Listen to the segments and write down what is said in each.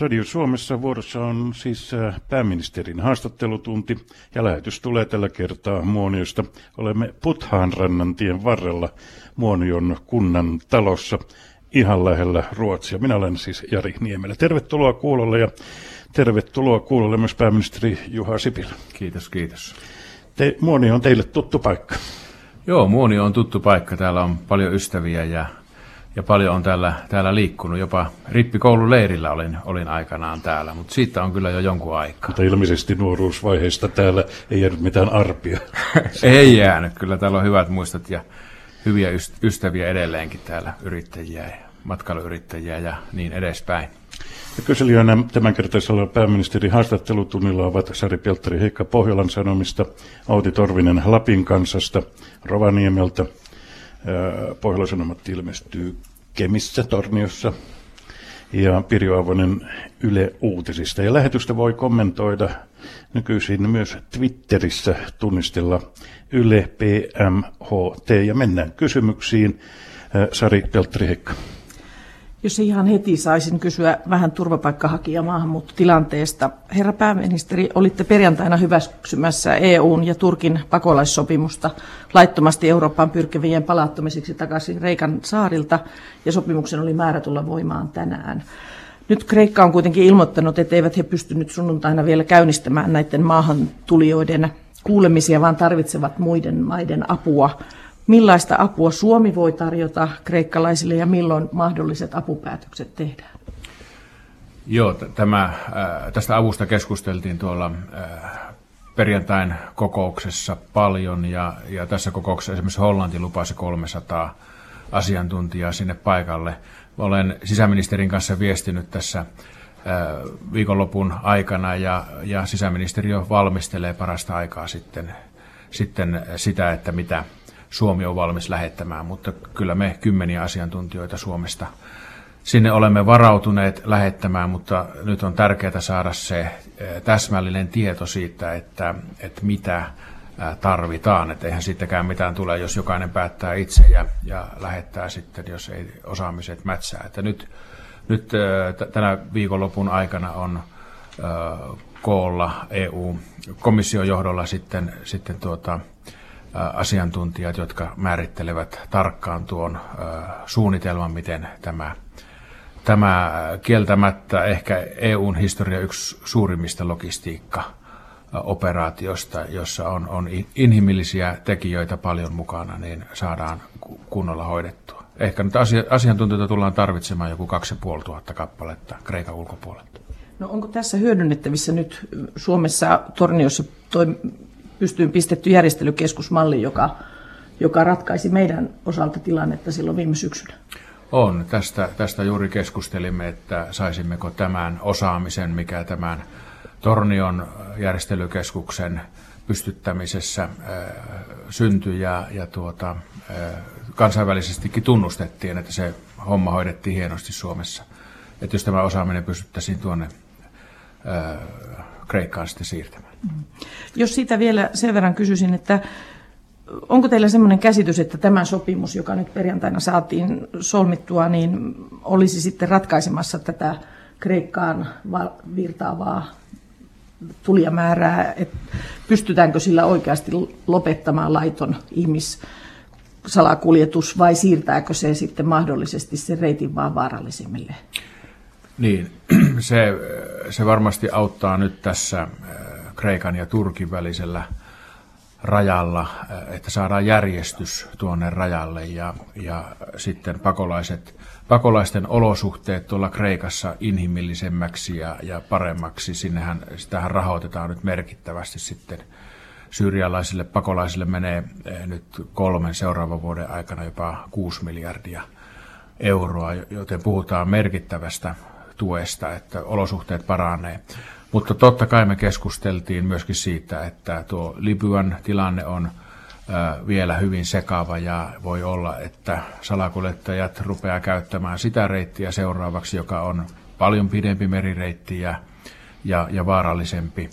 Radio Suomessa vuorossa on siis äh, pääministerin haastattelutunti ja lähetys tulee tällä kertaa Muoniosta. Olemme Puthaan tien varrella Muonion kunnan talossa ihan lähellä Ruotsia. Minä olen siis Jari Niemelä. Tervetuloa kuulolle ja tervetuloa kuulolle myös pääministeri Juha Sipilä. Kiitos, kiitos. Te, Muonio on teille tuttu paikka. Joo, Muonio on tuttu paikka. Täällä on paljon ystäviä ja ja paljon on täällä, täällä liikkunut. Jopa rippikoululeirillä olin, olin aikanaan täällä, mutta siitä on kyllä jo jonkun aikaa. Mutta ilmeisesti nuoruusvaiheesta täällä ei jäänyt mitään arpia. ei jäänyt, kyllä täällä on hyvät muistot ja hyviä ystäviä edelleenkin täällä, yrittäjiä ja matkailuyrittäjiä ja niin edespäin. Ja kyselijöinä tämänkertaisella pääministerin haastattelutunnilla ovat Sari Pieltari Heikka Pohjolan Sanomista, Auti Torvinen Lapin kansasta, Rovaniemeltä, Pohjois-Sanomat ilmestyy Kemissä, Torniossa ja Pirjo Avonen Yle Uutisista. Ja lähetystä voi kommentoida nykyisin myös Twitterissä tunnistella Yle PMHT. Ja mennään kysymyksiin. Sari Peltteri-Hekka. Jos ihan heti saisin kysyä vähän turvapaikkahakija maahanmuuttotilanteesta. Herra pääministeri, olitte perjantaina hyväksymässä EUn ja Turkin pakolaissopimusta laittomasti Eurooppaan pyrkivien palauttamiseksi takaisin Reikan saarilta, ja sopimuksen oli määrä tulla voimaan tänään. Nyt Kreikka on kuitenkin ilmoittanut, että eivät he pystynyt sunnuntaina vielä käynnistämään näiden maahantulijoiden kuulemisia, vaan tarvitsevat muiden maiden apua Millaista apua Suomi voi tarjota kreikkalaisille ja milloin mahdolliset apupäätökset tehdään? Joo, tämä, tästä avusta keskusteltiin tuolla perjantain kokouksessa paljon ja, ja tässä kokouksessa esimerkiksi Hollanti lupasi 300 asiantuntijaa sinne paikalle. Olen sisäministerin kanssa viestinyt tässä viikonlopun aikana ja, ja sisäministeriö valmistelee parasta aikaa sitten, sitten sitä, että mitä, Suomi on valmis lähettämään, mutta kyllä me kymmeniä asiantuntijoita Suomesta sinne olemme varautuneet lähettämään, mutta nyt on tärkeää saada se eh, täsmällinen tieto siitä, että, että mitä eh, tarvitaan. Että eihän sittenkään mitään tule, jos jokainen päättää itse ja, ja lähettää sitten, jos ei osaamiset mätsää. Että nyt, nyt eh, tänä viikonlopun aikana on koolla EU-komission johdolla sitten, sitten tuota, asiantuntijat, jotka määrittelevät tarkkaan tuon suunnitelman, miten tämä, tämä kieltämättä ehkä EUn historia yksi suurimmista logistiikka operaatiosta, jossa on, on inhimillisiä tekijöitä paljon mukana, niin saadaan kunnolla hoidettua. Ehkä nyt asiantuntijoita tullaan tarvitsemaan joku 2500 kappaletta Kreikan ulkopuolelta. No onko tässä hyödynnettävissä nyt Suomessa Torniossa toi pystyyn pistetty järjestelykeskusmalli, joka, joka ratkaisi meidän osalta tilannetta silloin viime syksynä? On. Tästä, tästä juuri keskustelimme, että saisimmeko tämän osaamisen, mikä tämän Tornion järjestelykeskuksen pystyttämisessä äh, syntyi ja, ja tuota, äh, kansainvälisestikin tunnustettiin, että se homma hoidettiin hienosti Suomessa. Että jos tämä osaaminen pystyttäisiin tuonne Kreikkaan sitten siirtämään. Mm. Jos siitä vielä sen verran kysyisin, että onko teillä sellainen käsitys, että tämä sopimus, joka nyt perjantaina saatiin solmittua, niin olisi sitten ratkaisemassa tätä Kreikkaan virtaavaa tulijamäärää, että pystytäänkö sillä oikeasti lopettamaan laiton ihmissalakuljetus vai siirtääkö se sitten mahdollisesti sen reitin vaan vaarallisimmille? Niin, se, se varmasti auttaa nyt tässä äh, Kreikan ja Turkin välisellä rajalla, äh, että saadaan järjestys tuonne rajalle ja, ja sitten pakolaiset, pakolaisten olosuhteet tuolla Kreikassa inhimillisemmäksi ja, ja paremmaksi. Sinnehän, sitähän rahoitetaan nyt merkittävästi sitten syyrialaisille pakolaisille menee äh, nyt kolmen seuraavan vuoden aikana jopa 6 miljardia euroa, joten puhutaan merkittävästä tuesta, että olosuhteet paranee. Mutta totta kai me keskusteltiin myöskin siitä, että tuo Libyan tilanne on vielä hyvin sekava ja voi olla, että salakuljettajat rupeaa käyttämään sitä reittiä seuraavaksi, joka on paljon pidempi merireitti ja, ja, ja vaarallisempi.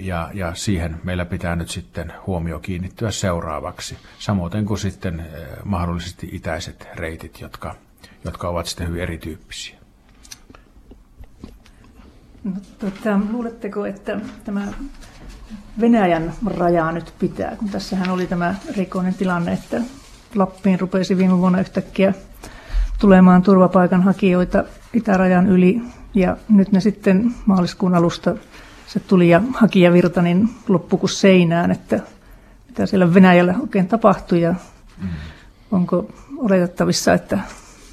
Ja, ja siihen meillä pitää nyt sitten huomio kiinnittyä seuraavaksi, samoin kuin sitten mahdollisesti itäiset reitit, jotka, jotka ovat sitten hyvin erityyppisiä. No, tota, luuletteko, että tämä Venäjän raja nyt pitää, kun tässähän oli tämä rikoinen tilanne, että Lappiin rupesi viime vuonna yhtäkkiä tulemaan turvapaikanhakijoita itärajan yli ja nyt ne sitten maaliskuun alusta se tuli ja hakijavirta niin loppuku seinään, että mitä siellä Venäjällä oikein tapahtui ja mm. onko oletettavissa, että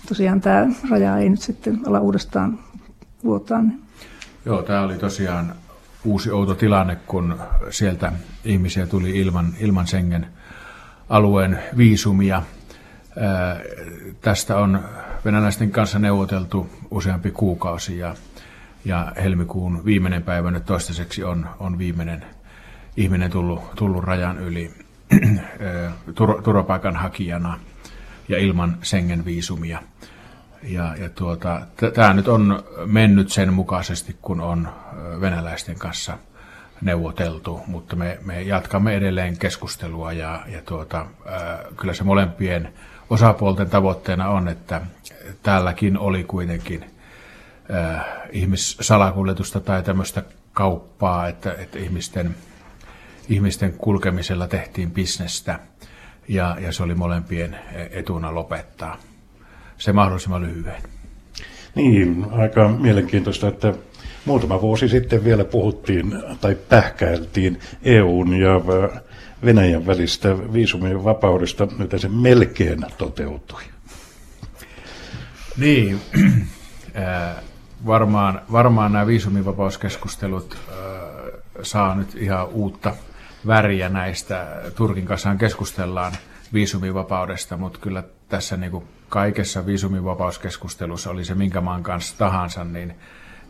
tosiaan tämä raja ei nyt sitten ala uudestaan vuotaa. Joo, tämä oli tosiaan uusi outo tilanne, kun sieltä ihmisiä tuli ilman, ilman Schengen alueen viisumia. Ää, tästä on venäläisten kanssa neuvoteltu useampi kuukausi ja, ja helmikuun viimeinen päivä nyt toistaiseksi on, on viimeinen ihminen tullut, tullut rajan yli tur, turvapaikanhakijana ja ilman Schengen-viisumia. Ja, ja tuota, tämä nyt on mennyt sen mukaisesti, kun on venäläisten kanssa neuvoteltu, mutta me, me jatkamme edelleen keskustelua ja, ja tuota, ää, kyllä se molempien osapuolten tavoitteena on, että täälläkin oli kuitenkin ää, ihmissalakuljetusta tai tämmöistä kauppaa, että, että ihmisten, ihmisten kulkemisella tehtiin bisnestä ja, ja se oli molempien etuna lopettaa se mahdollisimman lyhyen. Niin, aika mielenkiintoista, että muutama vuosi sitten vielä puhuttiin tai pähkäiltiin EUn ja Venäjän välistä viisumien vapaudesta, nyt se melkein toteutui. Niin, varmaan, varmaan nämä viisumivapauskeskustelut saa nyt ihan uutta väriä näistä. Turkin kanssa keskustellaan viisumivapaudesta, mutta kyllä tässä niin kuin kaikessa viisumivapauskeskustelussa, oli se minkä maan kanssa tahansa, niin,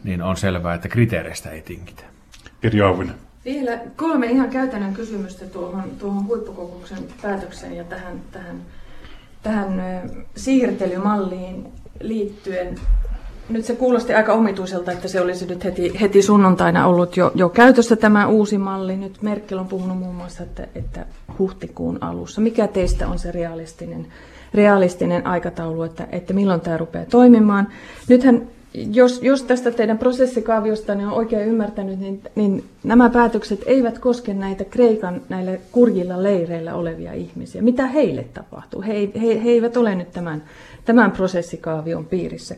niin on selvää, että kriteereistä ei tinkitä. Pirjo Vielä kolme ihan käytännön kysymystä tuohon, tuohon huippukokouksen päätökseen ja tähän, tähän, tähän siirtelymalliin liittyen. Nyt se kuulosti aika omituiselta, että se olisi nyt heti, heti sunnuntaina ollut jo, jo käytössä tämä uusi malli. Nyt Merkel on puhunut muun muassa, että, että huhtikuun alussa. Mikä teistä on se realistinen realistinen aikataulu, että, että milloin tämä rupeaa toimimaan. Nythän, jos, jos tästä teidän prosessikaaviosta on oikein ymmärtänyt, niin, niin nämä päätökset eivät koske näitä Kreikan näillä kurjilla leireillä olevia ihmisiä. Mitä heille tapahtuu? He, he, he eivät ole nyt tämän, tämän prosessikaavion piirissä.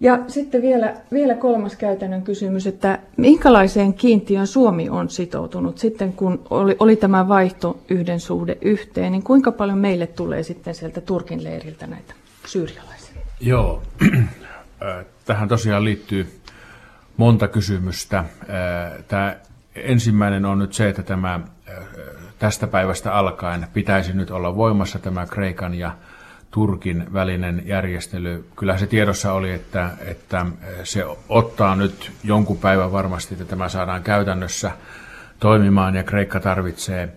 Ja sitten vielä, vielä kolmas käytännön kysymys, että minkälaiseen kiintiön Suomi on sitoutunut sitten, kun oli, oli tämä vaihto yhden suhde yhteen, niin kuinka paljon meille tulee sitten sieltä Turkin leiriltä näitä syyrialaisia? Joo, tähän tosiaan liittyy monta kysymystä. Tämä ensimmäinen on nyt se, että tämä tästä päivästä alkaen pitäisi nyt olla voimassa tämä Kreikan ja Turkin välinen järjestely. Kyllä se tiedossa oli, että, että se ottaa nyt jonkun päivän varmasti, että tämä saadaan käytännössä toimimaan ja Kreikka tarvitsee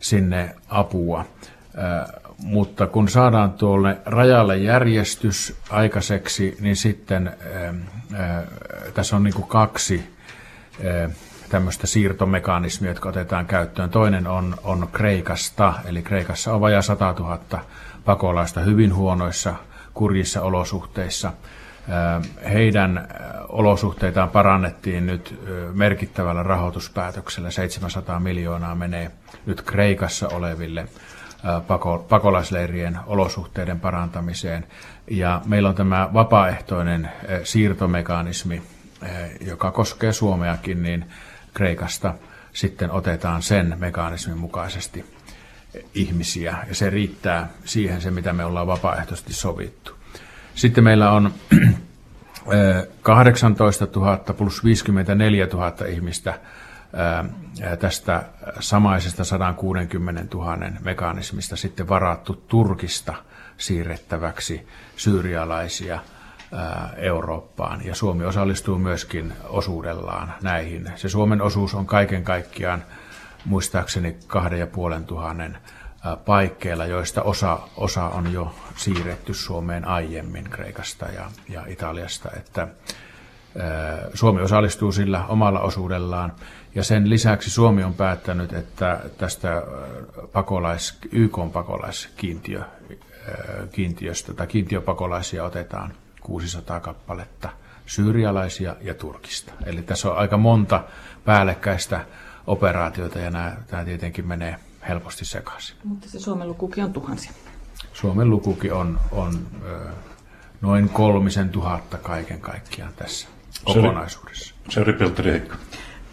sinne apua. Mutta kun saadaan tuolle rajalle järjestys aikaiseksi, niin sitten tässä on niin kuin kaksi tämmöistä siirtomekanismia, jotka otetaan käyttöön. Toinen on, on Kreikasta, eli Kreikassa on vajaa 100 000 pakolaista hyvin huonoissa, kurjissa olosuhteissa. Heidän olosuhteitaan parannettiin nyt merkittävällä rahoituspäätöksellä. 700 miljoonaa menee nyt Kreikassa oleville pakolaisleirien olosuhteiden parantamiseen. Ja meillä on tämä vapaaehtoinen siirtomekanismi, joka koskee Suomeakin, niin Kreikasta sitten otetaan sen mekanismin mukaisesti ihmisiä, ja se riittää siihen se, mitä me ollaan vapaaehtoisesti sovittu. Sitten meillä on 18 000 plus 54 000 ihmistä tästä samaisesta 160 000 mekanismista sitten varattu Turkista siirrettäväksi syyrialaisia Eurooppaan. Ja Suomi osallistuu myöskin osuudellaan näihin. Se Suomen osuus on kaiken kaikkiaan muistaakseni kahden ja puolen tuhannen paikkeilla, joista osa, osa on jo siirretty Suomeen aiemmin Kreikasta ja, ja Italiasta, että Suomi osallistuu sillä omalla osuudellaan. Ja sen lisäksi Suomi on päättänyt, että tästä pakolais, YK pakolaiskiintiöstä tai kiintiöpakolaisia otetaan 600 kappaletta syyrialaisia ja Turkista. Eli tässä on aika monta päällekkäistä operaatioita ja nämä, tämä tietenkin menee helposti sekaisin. Mutta se Suomen lukukin on tuhansia. Suomen lukukin on, on ö, noin kolmisen tuhatta kaiken kaikkiaan tässä kokonaisuudessa. Se oli Peltteri Heikko.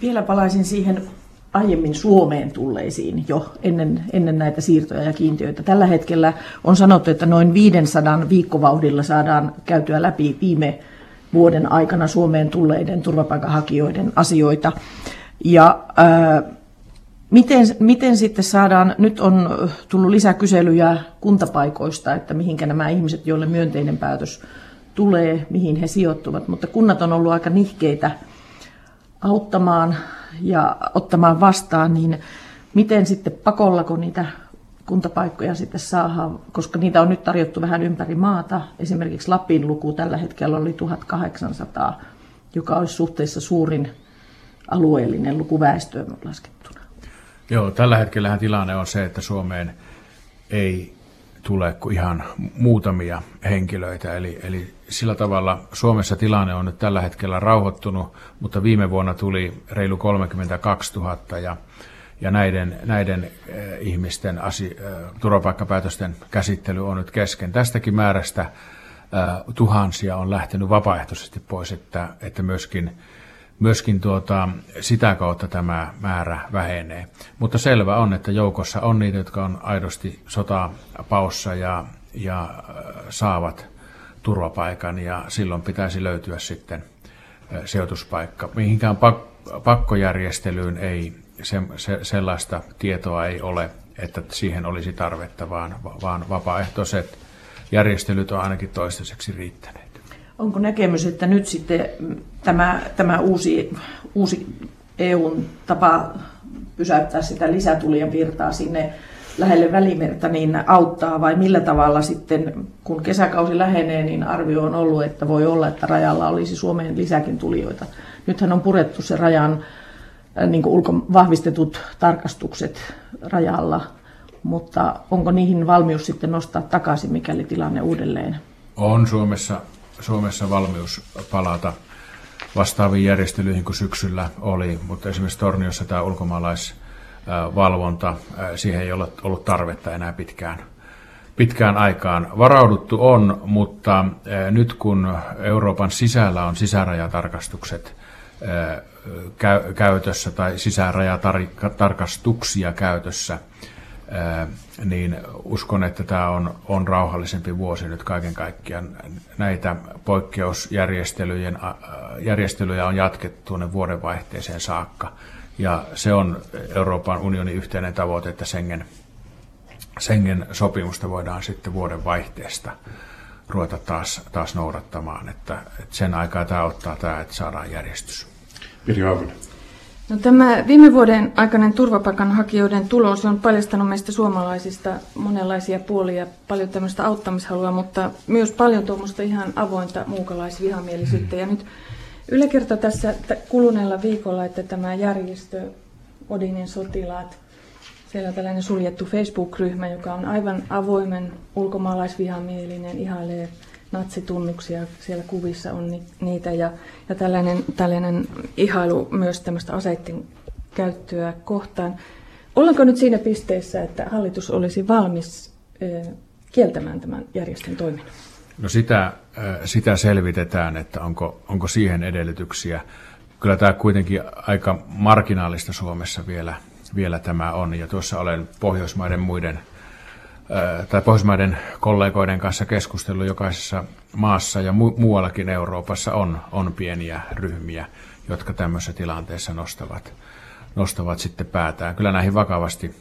Vielä palaisin siihen aiemmin Suomeen tulleisiin jo ennen, ennen näitä siirtoja ja kiintiöitä. Tällä hetkellä on sanottu, että noin 500 viikkovauhdilla saadaan käytyä läpi viime vuoden aikana Suomeen tulleiden turvapaikanhakijoiden asioita. Ja ää, miten, miten sitten saadaan, nyt on tullut lisäkyselyjä kuntapaikoista, että mihinkä nämä ihmiset, joille myönteinen päätös tulee, mihin he sijoittuvat, mutta kunnat on ollut aika nihkeitä auttamaan ja ottamaan vastaan, niin miten sitten pakollako niitä kuntapaikkoja sitten saadaan, koska niitä on nyt tarjottu vähän ympäri maata. Esimerkiksi Lapin luku tällä hetkellä oli 1800, joka olisi suhteessa suurin alueellinen luku väestöön laskettuna. Joo, tällä hetkellä tilanne on se, että Suomeen ei tule kuin ihan muutamia henkilöitä. Eli, eli sillä tavalla Suomessa tilanne on nyt tällä hetkellä rauhoittunut, mutta viime vuonna tuli reilu 32 000 ja, ja näiden, näiden äh, ihmisten asi, äh, turvapaikkapäätösten käsittely on nyt kesken. Tästäkin määrästä äh, tuhansia on lähtenyt vapaaehtoisesti pois, että, että myöskin myöskin tuota, sitä kautta tämä määrä vähenee. Mutta selvä on, että joukossa on niitä, jotka on aidosti sotapaussa ja, ja äh, saavat turvapaikan ja silloin pitäisi löytyä sitten äh, sijoituspaikka. Mihinkään pakkojärjestelyyn ei se, se, sellaista tietoa ei ole, että siihen olisi tarvetta, vaan, vaan vapaaehtoiset järjestelyt on ainakin toistaiseksi riittäneet. Onko näkemys, että nyt sitten tämä, tämä uusi, uusi EUn tapa pysäyttää sitä lisätulien virtaa sinne lähelle välimerta, niin auttaa vai millä tavalla sitten, kun kesäkausi lähenee, niin arvio on ollut, että voi olla, että rajalla olisi Suomeen lisäkin tulijoita. Nythän on purettu se rajan äh, niin ulko, vahvistetut tarkastukset rajalla, mutta onko niihin valmius sitten nostaa takaisin, mikäli tilanne uudelleen? On Suomessa Suomessa valmius palata vastaaviin järjestelyihin kuin syksyllä oli, mutta esimerkiksi Torniossa tämä ulkomaalaisvalvonta, siihen ei ole ollut tarvetta enää pitkään, pitkään aikaan. Varauduttu on, mutta nyt kun Euroopan sisällä on sisärajatarkastukset käytössä tai sisärajatarkastuksia käytössä, niin uskon, että tämä on, on rauhallisempi vuosi nyt kaiken kaikkiaan. Näitä poikkeusjärjestelyjen järjestelyjä on jatkettu tuonne vuodenvaihteeseen saakka. Ja se on Euroopan unionin yhteinen tavoite, että Schengen, Schengen sopimusta voidaan sitten vuoden vaihteesta ruveta taas, taas noudattamaan. Että, että sen aikaa tämä ottaa tämä, että saadaan järjestys. Pirjo Haavinen. No, tämä viime vuoden aikainen turvapaikanhakijoiden tulos on paljastanut meistä suomalaisista monenlaisia puolia, paljon tämmöistä auttamishalua, mutta myös paljon tuommoista ihan avointa muukalaisvihamielisyyttä. Ja nyt Yle kertoi tässä kuluneella viikolla, että tämä järjestö Odinin sotilaat, siellä on tällainen suljettu Facebook-ryhmä, joka on aivan avoimen ulkomaalaisvihamielinen, ihailee natsitunnuksia, siellä kuvissa on niitä ja, ja tällainen, tällainen ihailu myös tämmöistä aseiden käyttöä kohtaan. Ollaanko nyt siinä pisteessä, että hallitus olisi valmis kieltämään tämän järjestön toiminnan? No sitä, sitä selvitetään, että onko, onko siihen edellytyksiä. Kyllä tämä kuitenkin aika marginaalista Suomessa vielä, vielä tämä on. Ja tuossa olen Pohjoismaiden muiden tai Pohjoismaiden kollegoiden kanssa keskustellut jokaisessa maassa ja mu- muuallakin Euroopassa on, on pieniä ryhmiä, jotka tämmöisessä tilanteessa nostavat, nostavat sitten päätään. Kyllä näihin vakavasti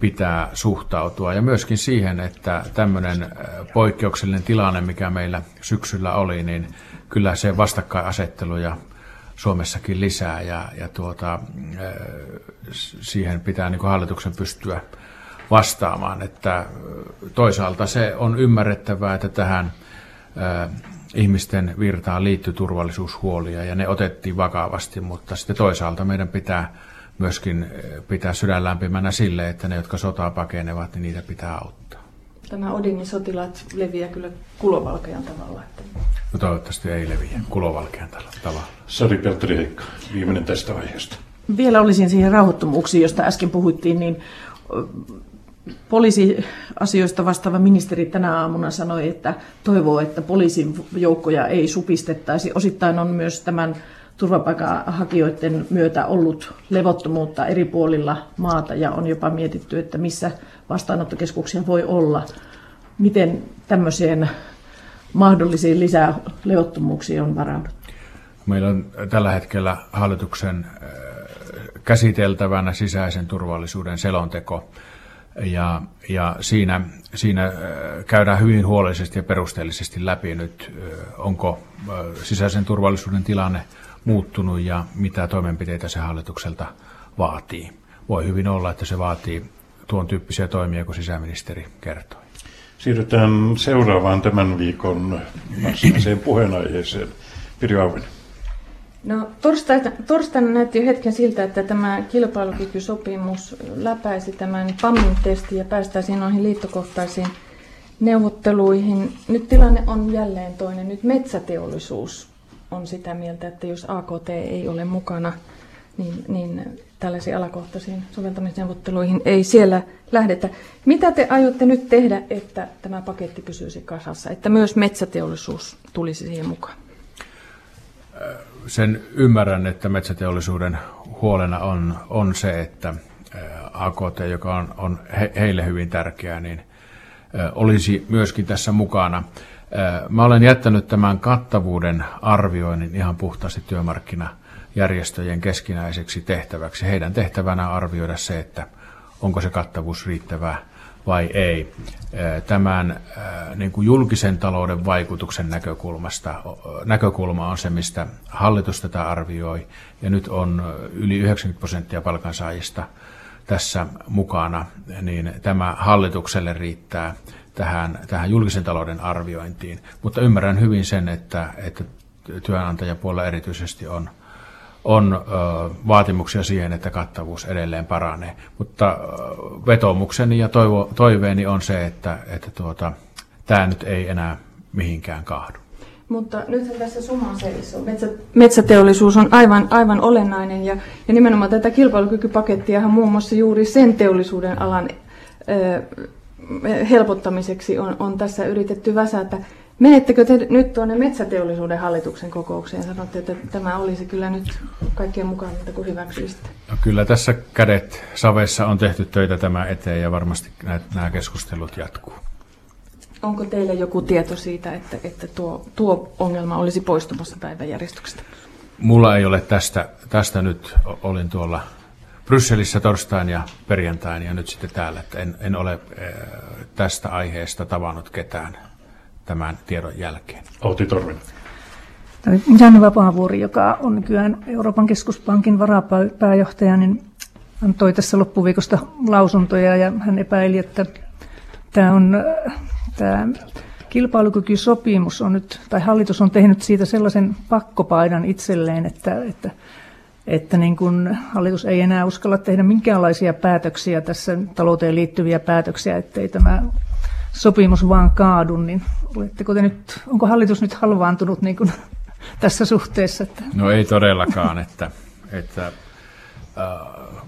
pitää suhtautua ja myöskin siihen, että tämmöinen poikkeuksellinen tilanne, mikä meillä syksyllä oli, niin kyllä se vastakkainasettelu ja Suomessakin lisää ja, ja tuota, siihen pitää niin hallituksen pystyä vastaamaan. Että toisaalta se on ymmärrettävää, että tähän ihmisten virtaan liittyy turvallisuushuolia ja ne otettiin vakavasti, mutta sitten toisaalta meidän pitää myöskin pitää sydän lämpimänä sille, että ne, jotka sotaa pakenevat, niin niitä pitää auttaa. Tämä Odinin sotilaat leviää kyllä kulovalkean tavalla. Että No toivottavasti ei leviä kulovalkean tavalla. Sari Pelteri Heikka, viimeinen tästä aiheesta. Vielä olisin siihen rauhoittomuuksiin, josta äsken puhuttiin, niin poliisiasioista vastaava ministeri tänä aamuna sanoi, että toivoo, että poliisin joukkoja ei supistettaisi. Osittain on myös tämän turvapaikanhakijoiden myötä ollut levottomuutta eri puolilla maata ja on jopa mietitty, että missä vastaanottokeskuksia voi olla. Miten tämmöiseen mahdollisiin lisää levottomuuksiin on varauduttu? Meillä on tällä hetkellä hallituksen käsiteltävänä sisäisen turvallisuuden selonteko. Ja, ja siinä, siinä käydään hyvin huolellisesti ja perusteellisesti läpi nyt, onko sisäisen turvallisuuden tilanne muuttunut ja mitä toimenpiteitä se hallitukselta vaatii. Voi hyvin olla, että se vaatii tuon tyyppisiä toimia, kuin sisäministeri kertoi. Siirrytään seuraavaan tämän viikon varsinaiseen puheenaiheeseen. Pirjo Auvinen. No, torstaina, torstaina näytti jo hetken siltä, että tämä kilpailukykysopimus läpäisi tämän PAMin testin ja päästäisiin noihin liittokohtaisiin neuvotteluihin. Nyt tilanne on jälleen toinen. Nyt metsäteollisuus on sitä mieltä, että jos AKT ei ole mukana, niin, niin tällaisiin alakohtaisiin soveltamisneuvotteluihin ei siellä lähdetä. Mitä te aiotte nyt tehdä, että tämä paketti pysyisi kasassa, että myös metsäteollisuus tulisi siihen mukaan? Sen ymmärrän, että metsäteollisuuden huolena on, on se, että AKT, joka on, on he, heille hyvin tärkeää, niin olisi myöskin tässä mukana. Mä olen jättänyt tämän kattavuuden arvioinnin ihan puhtaasti työmarkkinajärjestöjen keskinäiseksi tehtäväksi. Heidän tehtävänä arvioida se, että onko se kattavuus riittävää vai ei. Tämän niin kuin julkisen talouden vaikutuksen näkökulmasta, näkökulma on se, mistä hallitus tätä arvioi, ja nyt on yli 90 prosenttia palkansaajista tässä mukana, niin tämä hallitukselle riittää tähän, tähän julkisen talouden arviointiin. Mutta ymmärrän hyvin sen, että, että työnantajapuolella erityisesti on, on vaatimuksia siihen, että kattavuus edelleen paranee. Mutta vetomukseni ja toivo, toiveeni on se, että, että tuota, tämä nyt ei enää mihinkään kahdu. Mutta nythän tässä summa seisoo. Metsä, metsäteollisuus on aivan, aivan olennainen ja, ja nimenomaan tätä kilpailukykypakettiahan muun muassa juuri sen teollisuuden alan ö, helpottamiseksi on, on tässä yritetty väsätä. Menettekö te nyt tuonne metsäteollisuuden hallituksen kokoukseen sanotte, että tämä olisi kyllä nyt kaikkien mukaan, kuin hyväksyisitte? No, kyllä tässä kädet savessa on tehty töitä tämä eteen ja varmasti nämä keskustelut jatkuu. Onko teillä joku tieto siitä, että, että tuo, tuo ongelma olisi poistumassa päiväjärjestyksestä? Mulla ei ole tästä, tästä nyt, olin tuolla Brysselissä torstain ja perjantain ja nyt sitten täällä, että en, en ole tästä aiheesta tavannut ketään tämän tiedon jälkeen. Outi Torvinen. Janne Vapaavuori, joka on nykyään Euroopan keskuspankin varapääjohtaja, niin antoi tässä loppuviikosta lausuntoja ja hän epäili, että tämä on tämä kilpailukykysopimus on nyt, tai hallitus on tehnyt siitä sellaisen pakkopaidan itselleen, että, että että niin kun hallitus ei enää uskalla tehdä minkäänlaisia päätöksiä tässä talouteen liittyviä päätöksiä, ettei tämä sopimus vaan kaadu, niin oletteko te nyt, onko hallitus nyt halvaantunut niin kuin tässä suhteessa? Että... No ei todellakaan, että, että äh,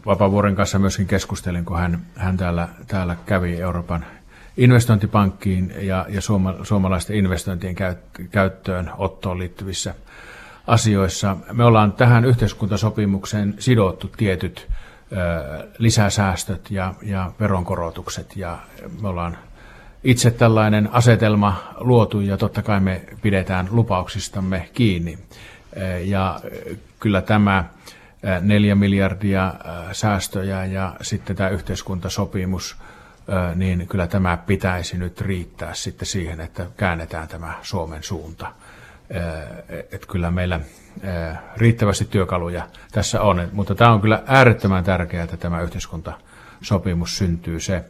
Vapavuoren kanssa myöskin keskustelin, kun hän, hän täällä, täällä kävi Euroopan investointipankkiin ja, ja suoma, suomalaisten investointien käyt, käyttöön ottoon liittyvissä asioissa. Me ollaan tähän yhteiskuntasopimukseen sidottu tietyt lisäsäästöt ja, ja veronkorotukset ja me ollaan itse tällainen asetelma luotu ja totta kai me pidetään lupauksistamme kiinni. Ja kyllä tämä neljä miljardia säästöjä ja sitten tämä yhteiskuntasopimus, niin kyllä tämä pitäisi nyt riittää sitten siihen, että käännetään tämä Suomen suunta että kyllä meillä riittävästi työkaluja tässä on. Mutta tämä on kyllä äärettömän tärkeää, että tämä yhteiskuntasopimus syntyy. Se,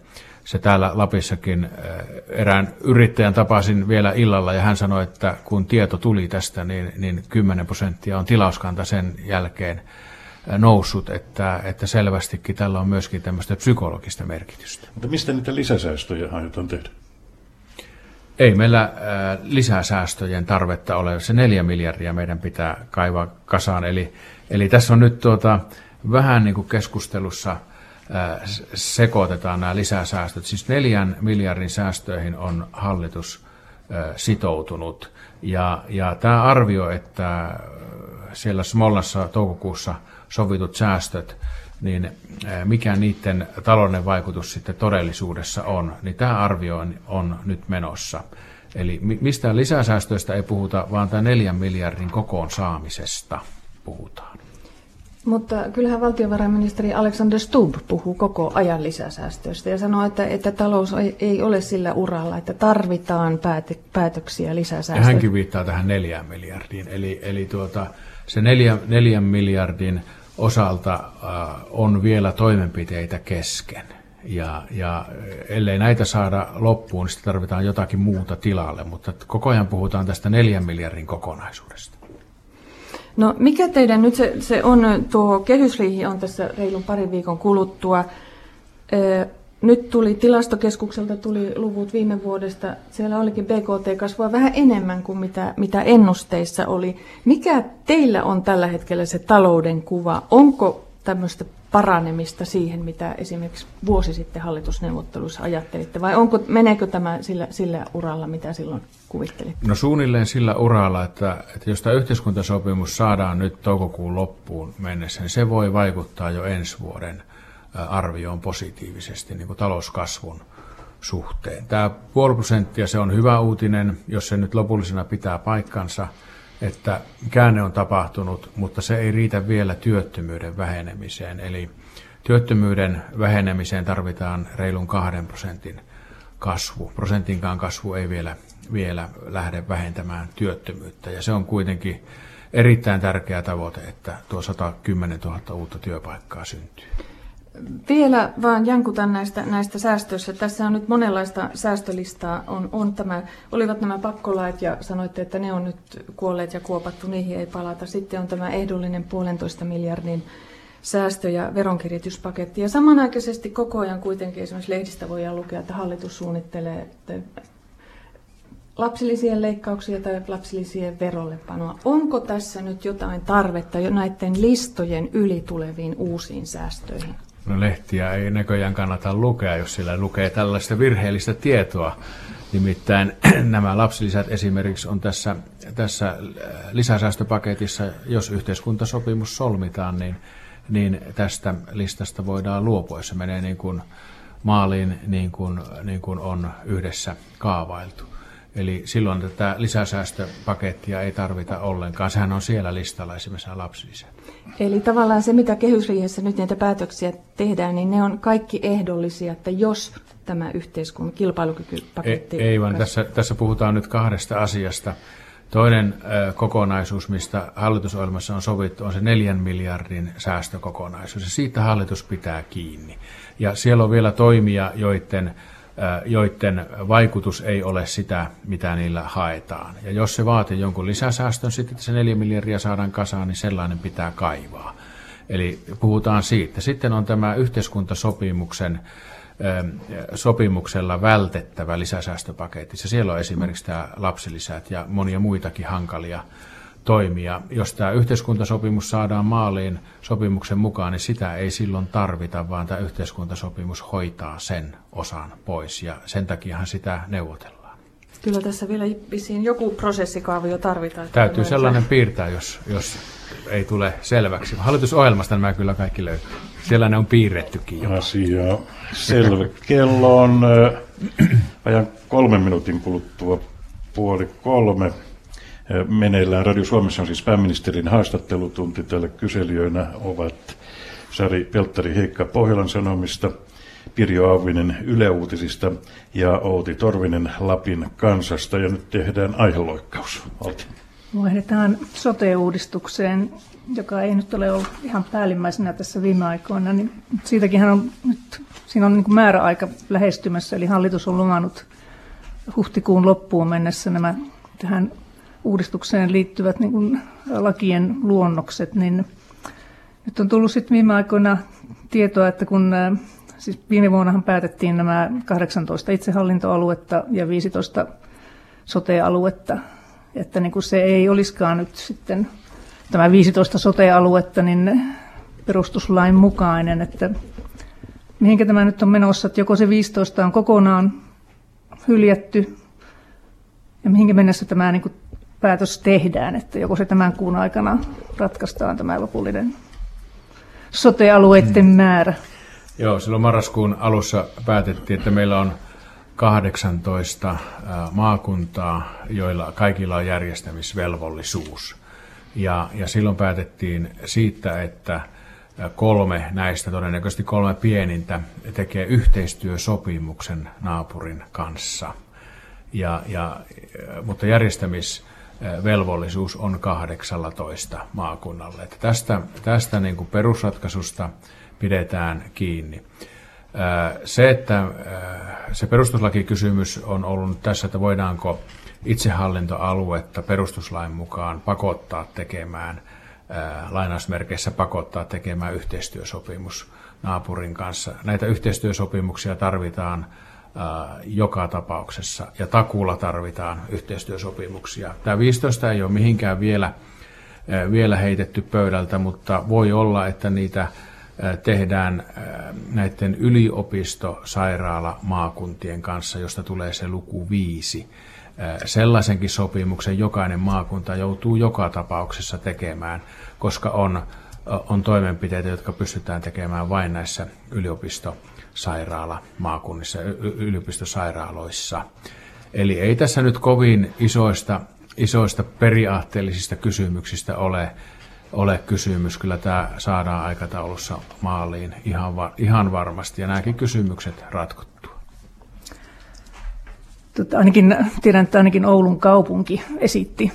se täällä Lapissakin erään yrittäjän tapasin vielä illalla ja hän sanoi, että kun tieto tuli tästä, niin, niin 10 prosenttia on tilauskanta sen jälkeen noussut, että, että selvästikin tällä on myöskin tämmöistä psykologista merkitystä. Mutta mistä niitä lisäsäästöjä aiotaan tehdä? ei meillä lisäsäästöjen tarvetta ole. Se neljä miljardia meidän pitää kaivaa kasaan. Eli, eli tässä on nyt tuota, vähän niin kuin keskustelussa sekoitetaan nämä lisäsäästöt. Siis neljän miljardin säästöihin on hallitus sitoutunut. Ja, ja tämä arvio, että siellä Smollassa toukokuussa sovitut säästöt, niin mikä niiden talouden vaikutus sitten todellisuudessa on, niin tämä arvio on, on nyt menossa. Eli mistään lisäsäästöistä ei puhuta, vaan tämä neljän miljardin kokoon saamisesta puhutaan. Mutta kyllähän valtiovarainministeri Alexander Stubb puhuu koko ajan lisäsäästöistä ja sanoo, että, että talous ei ole sillä uralla, että tarvitaan pääte, päätöksiä lisäsäästöistä. Ja hänkin viittaa tähän neljään miljardiin. Eli, eli tuota, se neljä, neljän miljardin osalta äh, on vielä toimenpiteitä kesken. Ja, ja ellei näitä saada loppuun, niin tarvitaan jotakin muuta tilalle, mutta koko ajan puhutaan tästä neljän miljardin kokonaisuudesta. No mikä teidän nyt se, se on, tuo kehysriihi on tässä reilun parin viikon kuluttua. Nyt tuli tilastokeskukselta tuli luvut viime vuodesta. Siellä olikin BKT kasvua vähän enemmän kuin mitä, mitä ennusteissa oli. Mikä teillä on tällä hetkellä se talouden kuva? Onko tämmöistä paranemista siihen, mitä esimerkiksi vuosi sitten hallitusneuvotteluissa ajattelitte, vai onko, meneekö tämä sillä, sillä uralla, mitä silloin kuvittelitte? No suunnilleen sillä uralla, että, että jos tämä yhteiskuntasopimus saadaan nyt toukokuun loppuun mennessä, niin se voi vaikuttaa jo ensi vuoden arvioon positiivisesti niin kuin talouskasvun suhteen. Tämä puoli prosenttia, se on hyvä uutinen, jos se nyt lopullisena pitää paikkansa – että käänne on tapahtunut, mutta se ei riitä vielä työttömyyden vähenemiseen. Eli työttömyyden vähenemiseen tarvitaan reilun kahden prosentin kasvu. Prosentinkaan kasvu ei vielä, vielä lähde vähentämään työttömyyttä. Ja se on kuitenkin erittäin tärkeä tavoite, että tuo 110 000 uutta työpaikkaa syntyy. Vielä vaan jankutan näistä, näistä säästöistä. Tässä on nyt monenlaista säästölistaa. On, on tämä, olivat nämä pakkolait ja sanoitte, että ne on nyt kuolleet ja kuopattu, niihin ei palata. Sitten on tämä ehdollinen puolentoista miljardin säästö- ja veronkirjoituspaketti. Ja samanaikaisesti koko ajan kuitenkin esimerkiksi lehdistä voidaan lukea, että hallitus suunnittelee lapsilisien leikkauksia tai lapsilisien verollepanoa. Onko tässä nyt jotain tarvetta jo näiden listojen yli tuleviin uusiin säästöihin? No lehtiä ei näköjään kannata lukea, jos sillä lukee tällaista virheellistä tietoa. Nimittäin nämä lapsilisät esimerkiksi on tässä, tässä äh, lisäsäästöpaketissa, jos yhteiskuntasopimus solmitaan, niin, niin tästä listasta voidaan luopua. Se menee niin kuin maaliin niin kuin, niin kuin on yhdessä kaavailtu. Eli silloin tätä lisäsäästöpakettia ei tarvita ollenkaan. Sehän on siellä listalla esimerkiksi lapsilisät. Eli tavallaan se, mitä kehysriihessä nyt näitä päätöksiä tehdään, niin ne on kaikki ehdollisia, että jos tämä yhteiskunnan kilpailukykypaketti... Ei, ei vaan tässä, tässä puhutaan nyt kahdesta asiasta. Toinen ö, kokonaisuus, mistä hallitusohjelmassa on sovittu, on se neljän miljardin säästökokonaisuus. Ja siitä hallitus pitää kiinni. Ja siellä on vielä toimia, joiden joiden vaikutus ei ole sitä, mitä niillä haetaan. Ja jos se vaatii jonkun lisäsäästön, sitten se neljä miljardia saadaan kasaan, niin sellainen pitää kaivaa. Eli puhutaan siitä. Sitten on tämä yhteiskuntasopimuksen sopimuksella vältettävä lisäsäästöpaketti. Siellä on esimerkiksi tämä lapsilisät ja monia muitakin hankalia toimia. Jos tämä yhteiskuntasopimus saadaan maaliin sopimuksen mukaan, niin sitä ei silloin tarvita, vaan tämä yhteiskuntasopimus hoitaa sen osan pois ja sen takiahan sitä neuvotellaan. Kyllä tässä vielä vissiin joku prosessikaavio tarvitaan. Täytyy sellainen piirtää, jos, jos ei tule selväksi. Hallitusohjelmasta nämä kyllä kaikki löytyy. Siellä ne on piirrettykin jo. Asia selvä. Kello on äh, ajan kolmen minuutin kuluttua puoli kolme meneillään. Radio Suomessa on siis pääministerin haastattelutunti. Täällä kyselijöinä ovat Sari Pelttari Heikka Pohjolan Sanomista, Pirjo Auvinen Yle Uutisista ja Outi Torvinen Lapin kansasta. Ja nyt tehdään aiheloikkaus. Outi. Vaihdetaan sote-uudistukseen, joka ei nyt ole ollut ihan päällimmäisenä tässä viime aikoina. Niin siitäkin on nyt, siinä on niin määräaika lähestymässä, eli hallitus on luvannut huhtikuun loppuun mennessä nämä tähän uudistukseen liittyvät niin kuin lakien luonnokset, niin nyt on tullut sitten viime aikoina tietoa, että kun siis viime vuonnahan päätettiin nämä 18 itsehallintoaluetta ja 15 sote-aluetta. Että niin kuin se ei olisikaan nyt sitten tämä 15 sote-aluetta niin perustuslain mukainen, että mihinkä tämä nyt on menossa, että joko se 15 on kokonaan hyljätty ja mihinkä mennessä tämä niin kuin päätös tehdään, että joko se tämän kuun aikana ratkaistaan tämä lopullinen sote-alueiden mm. määrä. Joo, silloin marraskuun alussa päätettiin, että meillä on 18 maakuntaa, joilla kaikilla on järjestämisvelvollisuus. Ja, ja silloin päätettiin siitä, että kolme näistä, todennäköisesti kolme pienintä, tekee yhteistyösopimuksen naapurin kanssa. Ja, ja, mutta järjestämisvelvollisuus on 18 maakunnalle. Että tästä tästä niin kuin perusratkaisusta pidetään kiinni. Se, että se perustuslakikysymys on ollut tässä, että voidaanko itsehallintoaluetta perustuslain mukaan pakottaa tekemään, lainausmerkeissä pakottaa tekemään yhteistyösopimus naapurin kanssa. Näitä yhteistyösopimuksia tarvitaan joka tapauksessa ja takuulla tarvitaan yhteistyösopimuksia. Tämä 15 ei ole mihinkään vielä, vielä heitetty pöydältä, mutta voi olla, että niitä tehdään näiden yliopistosairaala maakuntien kanssa, josta tulee se luku viisi. Sellaisenkin sopimuksen jokainen maakunta joutuu joka tapauksessa tekemään, koska on, on toimenpiteitä, jotka pystytään tekemään vain näissä yliopistosairaala maakunnissa, yliopistosairaaloissa. Eli ei tässä nyt kovin isoista, isoista periaatteellisista kysymyksistä ole ole kysymys. Kyllä tämä saadaan aikataulussa maaliin ihan, va- ihan varmasti ja nämäkin kysymykset ratkottua. Tota, ainakin, tiedän, että ainakin Oulun kaupunki esitti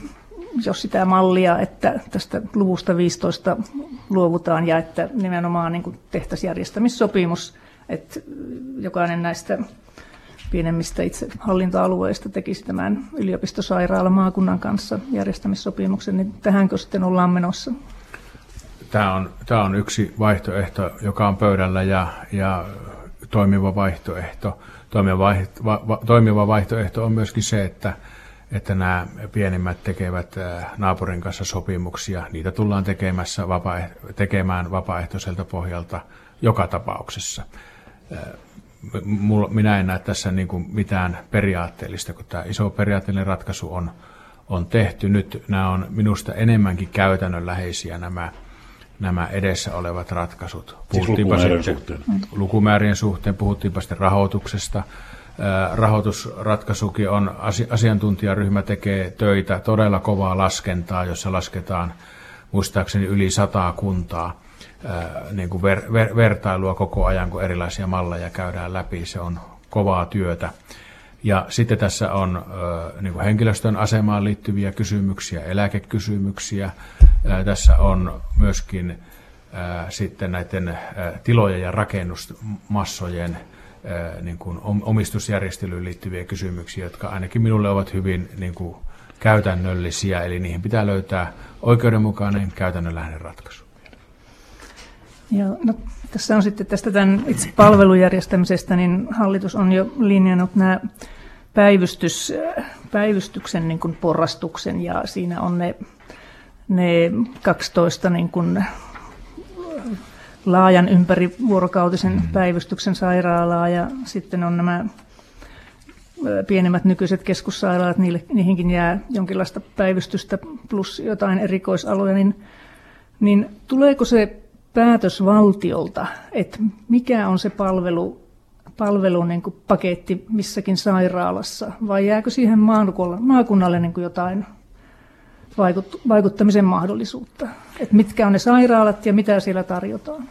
jos sitä mallia, että tästä luvusta 15 luovutaan ja että nimenomaan niin tehtäisiin järjestämissopimus, että jokainen näistä pienemmistä itsehallintoalueista tekisi tämän yliopistosairaala maakunnan kanssa järjestämissopimuksen, niin tähänkö sitten ollaan menossa? Tämä on, tämä on yksi vaihtoehto, joka on pöydällä ja, ja toimiva vaihtoehto. Toimiva, vaihto, va, toimiva vaihtoehto on myöskin se, että, että nämä pienimmät tekevät naapurin kanssa sopimuksia. Niitä tullaan tekemässä vapaaeh- tekemään vapaaehtoiselta pohjalta joka tapauksessa mulla, minä en näe tässä niin kuin mitään periaatteellista, kun tämä iso periaatteellinen ratkaisu on, on tehty. Nyt nämä on minusta enemmänkin käytännönläheisiä nämä, nämä edessä olevat ratkaisut. Puhuttiinpa siis lukumäärien sitten, suhteen. Lukumäärien suhteen, puhuttiinpa sitten rahoituksesta. Rahoitusratkaisukin on, asiantuntijaryhmä tekee töitä, todella kovaa laskentaa, jossa lasketaan muistaakseni yli sataa kuntaa niin kuin ver, ver, vertailua koko ajan, kun erilaisia malleja käydään läpi. Se on kovaa työtä. Ja sitten tässä on niin kuin henkilöstön asemaan liittyviä kysymyksiä, eläkekysymyksiä. Tässä on myöskin sitten näiden tilojen ja rakennusmassojen niin kuin omistusjärjestelyyn liittyviä kysymyksiä, jotka ainakin minulle ovat hyvin niin kuin käytännöllisiä, eli niihin pitää löytää oikeudenmukainen käytännönläheinen ratkaisu. Joo, no, tässä on sitten tästä tämän itse palvelujärjestämisestä, niin hallitus on jo linjannut nämä päivystys, päivystyksen niin kuin porrastuksen ja siinä on ne, ne 12 niin kuin laajan ympärivuorokautisen mm-hmm. päivystyksen sairaalaa ja sitten on nämä pienemmät nykyiset keskussairaalat, niille, niihinkin jää jonkinlaista päivystystä plus jotain erikoisaloja, niin, niin tuleeko se päätös valtiolta, että mikä on se palvelu, palvelu niin kuin paketti missäkin sairaalassa, vai jääkö siihen maakunnalle niin kuin jotain vaikuttamisen mahdollisuutta? Että mitkä on ne sairaalat ja mitä siellä tarjotaan?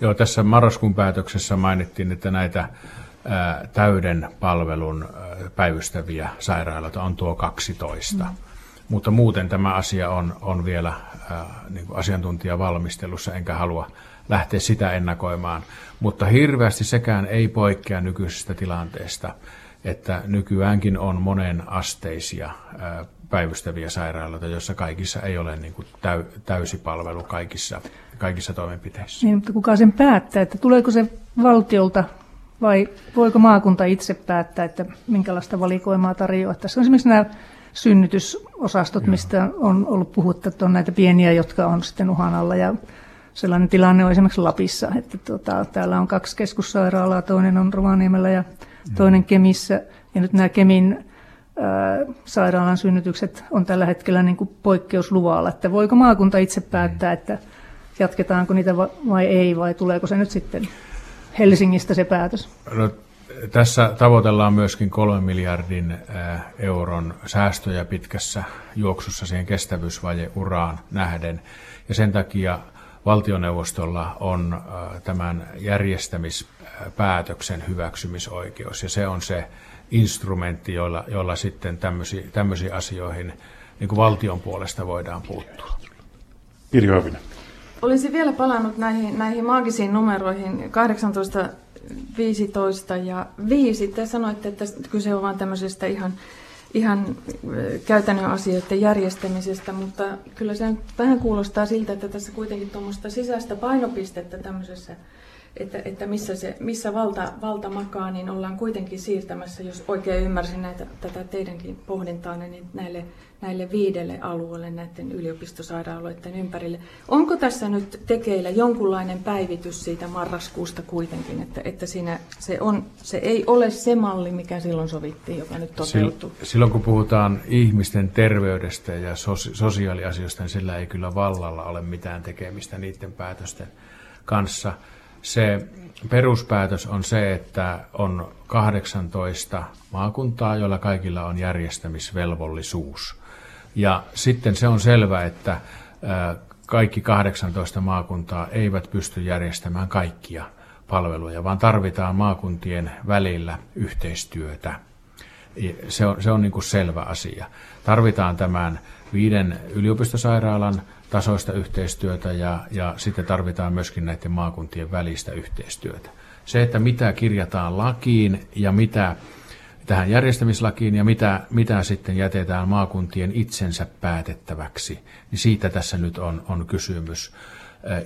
Joo, tässä marraskuun päätöksessä mainittiin, että näitä ää, täyden palvelun päivystäviä sairaaloita on tuo 12. Mm. Mutta muuten tämä asia on, on vielä äh, niin kuin asiantuntijavalmistelussa, enkä halua lähteä sitä ennakoimaan. Mutta hirveästi sekään ei poikkea nykyisestä tilanteesta, että nykyäänkin on monen asteisia äh, päivystäviä sairaaloita, joissa kaikissa ei ole niin kuin täy, täysipalvelu kaikissa, kaikissa toimenpiteissä. Niin, mutta kuka sen päättää, että tuleeko se valtiolta vai voiko maakunta itse päättää, että minkälaista valikoimaa tarjoaa? Tässä on esimerkiksi nämä synnytysosastot, Joo. mistä on ollut puhuttu, että on näitä pieniä, jotka on sitten uhan alla ja sellainen tilanne on esimerkiksi Lapissa, että tuota, täällä on kaksi keskussairaalaa, toinen on Rovaniemellä ja toinen Kemissä ja nyt nämä Kemin sairaalan synnytykset on tällä hetkellä niin kuin poikkeusluvalla, että voiko maakunta itse päättää, että jatketaanko niitä vai ei, vai tuleeko se nyt sitten Helsingistä se päätös? No, tässä tavoitellaan myöskin kolmen miljardin euron säästöjä pitkässä juoksussa siihen kestävyysvajeuraan nähden, ja sen takia valtioneuvostolla on tämän järjestämispäätöksen hyväksymisoikeus, ja se on se instrumentti, jolla, jolla sitten tämmöisiin, tämmöisiin asioihin niin kuin valtion puolesta voidaan puuttua. Pirjo. Olisin vielä palannut näihin, näihin maagisiin numeroihin 18, 15 ja 5. Te sanoitte, että kyse on vain tämmöisestä ihan, ihan käytännön asioiden järjestämisestä, mutta kyllä se vähän kuulostaa siltä, että tässä kuitenkin tuommoista sisäistä painopistettä tämmöisessä että, että missä, se, missä valta, valta makaa, niin ollaan kuitenkin siirtämässä, jos oikein ymmärsin näitä, tätä teidänkin pohdintaa, niin näille, näille viidelle alueelle näiden yliopistosairaaloiden ympärille. Onko tässä nyt tekeillä jonkunlainen päivitys siitä marraskuusta kuitenkin, että, että siinä se, on, se ei ole se malli, mikä silloin sovittiin, joka nyt toteutuu? Silloin kun puhutaan ihmisten terveydestä ja sosiaaliasioista, niin sillä ei kyllä vallalla ole mitään tekemistä niiden päätösten kanssa – se peruspäätös on se, että on 18 maakuntaa, joilla kaikilla on järjestämisvelvollisuus. Ja sitten se on selvä, että kaikki 18 maakuntaa eivät pysty järjestämään kaikkia palveluja, vaan tarvitaan maakuntien välillä yhteistyötä. Se on, se on niin kuin selvä asia. Tarvitaan tämän viiden yliopistosairaalan tasoista yhteistyötä ja, ja sitten tarvitaan myöskin näiden maakuntien välistä yhteistyötä. Se, että mitä kirjataan lakiin ja mitä tähän järjestämislakiin ja mitä, mitä sitten jätetään maakuntien itsensä päätettäväksi, niin siitä tässä nyt on, on kysymys.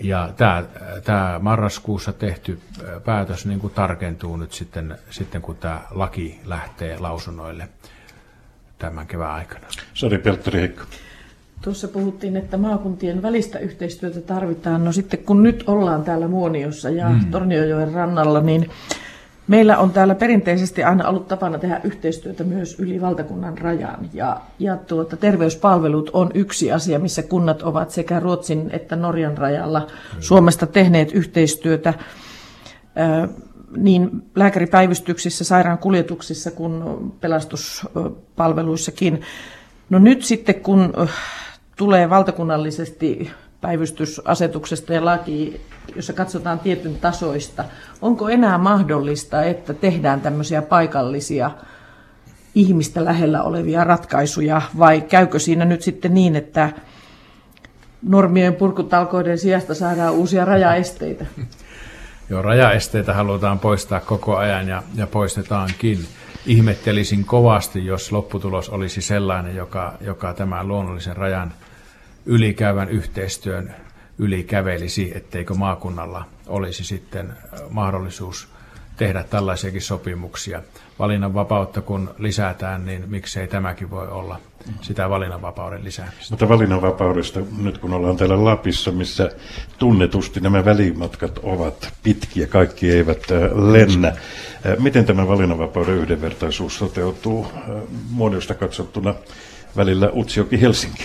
Ja tämä, tämä marraskuussa tehty päätös niin kuin tarkentuu nyt sitten, sitten, kun tämä laki lähtee lausunnoille tämän kevään aikana. Sari Peltteri Heikko. Tuossa puhuttiin, että maakuntien välistä yhteistyötä tarvitaan. No sitten kun nyt ollaan täällä Muoniossa ja mm. Torniojoen rannalla, niin meillä on täällä perinteisesti aina ollut tapana tehdä yhteistyötä myös yli valtakunnan rajan. Ja, ja tuota, terveyspalvelut on yksi asia, missä kunnat ovat sekä Ruotsin että Norjan rajalla mm. Suomesta tehneet yhteistyötä. niin lääkäripäivystyksissä, sairaankuljetuksissa kuin pelastuspalveluissakin. No nyt sitten kun tulee valtakunnallisesti päivystysasetuksesta ja laki, jossa katsotaan tietyn tasoista. Onko enää mahdollista, että tehdään tämmöisiä paikallisia ihmistä lähellä olevia ratkaisuja vai käykö siinä nyt sitten niin, että normien purkutalkoiden sijasta saadaan uusia rajaesteitä? Joo, rajaesteitä halutaan poistaa koko ajan ja, ja poistetaankin. Ihmettelisin kovasti, jos lopputulos olisi sellainen, joka, joka tämän luonnollisen rajan ylikäyvän yhteistyön yli kävelisi, etteikö maakunnalla olisi sitten mahdollisuus tehdä tällaisiakin sopimuksia. Valinnanvapautta kun lisätään, niin miksei tämäkin voi olla sitä valinnanvapauden lisäämistä. Mutta valinnanvapaudesta, nyt kun ollaan täällä Lapissa, missä tunnetusti nämä välimatkat ovat pitkiä, kaikki eivät lennä. Miten tämä valinnanvapauden yhdenvertaisuus toteutuu muodosta katsottuna välillä Utsioki-Helsinki?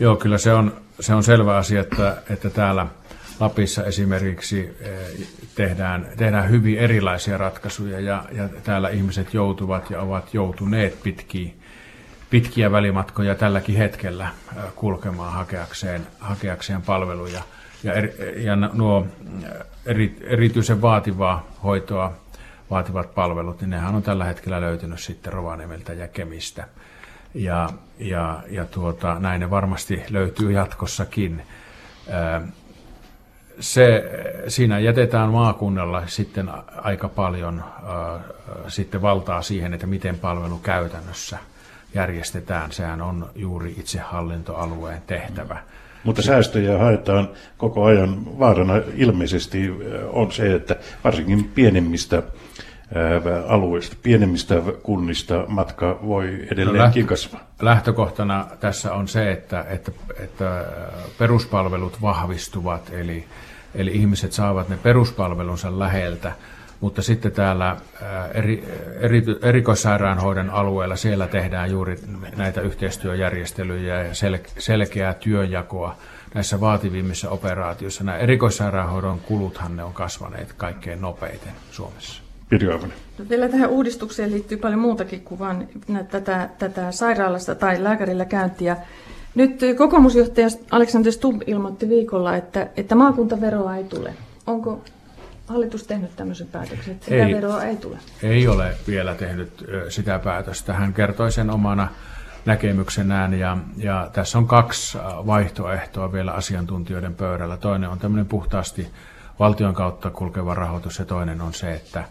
Joo, kyllä se on, se on selvä asia, että, että täällä Lapissa esimerkiksi eh, tehdään, tehdään hyvin erilaisia ratkaisuja ja, ja täällä ihmiset joutuvat ja ovat joutuneet pitkiä, pitkiä välimatkoja tälläkin hetkellä kulkemaan hakeakseen, hakeakseen palveluja. Ja, eri, ja nuo eri, erityisen vaativaa hoitoa vaativat palvelut, niin nehän on tällä hetkellä löytynyt sitten Rovaniemeltä ja Kemistä ja, ja, ja tuota, näin ne varmasti löytyy jatkossakin. Se, siinä jätetään maakunnalla sitten aika paljon sitten valtaa siihen, että miten palvelu käytännössä järjestetään. Sehän on juuri itsehallintoalueen tehtävä. Mutta säästöjä haetaan koko ajan. Vaarana ilmeisesti on se, että varsinkin pienemmistä alueista, pienemmistä kunnista matka voi edelleenkin no kasvaa? Lähtökohtana tässä on se, että, että, että peruspalvelut vahvistuvat, eli, eli ihmiset saavat ne peruspalvelunsa läheltä, mutta sitten täällä eri, eri, erikoissairaanhoidon alueella siellä tehdään juuri näitä yhteistyöjärjestelyjä ja sel, selkeää työnjakoa näissä vaativimmissa operaatioissa. Nämä erikoissairaanhoidon kuluthan ne on kasvaneet kaikkein nopeiten Suomessa. No, vielä tähän uudistukseen liittyy paljon muutakin kuin vain tätä, tätä sairaalassa tai lääkärillä käyntiä. Nyt kokoomusjohtaja Alexander Stubb ilmoitti viikolla, että, että maakuntaveroa ei tule. Onko hallitus tehnyt tämmöisen päätöksen, että sitä ei, veroa ei tule? Ei ole vielä tehnyt sitä päätöstä. Hän kertoi sen omana näkemyksenään ja, ja tässä on kaksi vaihtoehtoa vielä asiantuntijoiden pöydällä. Toinen on tämmöinen puhtaasti valtion kautta kulkeva rahoitus ja toinen on se, että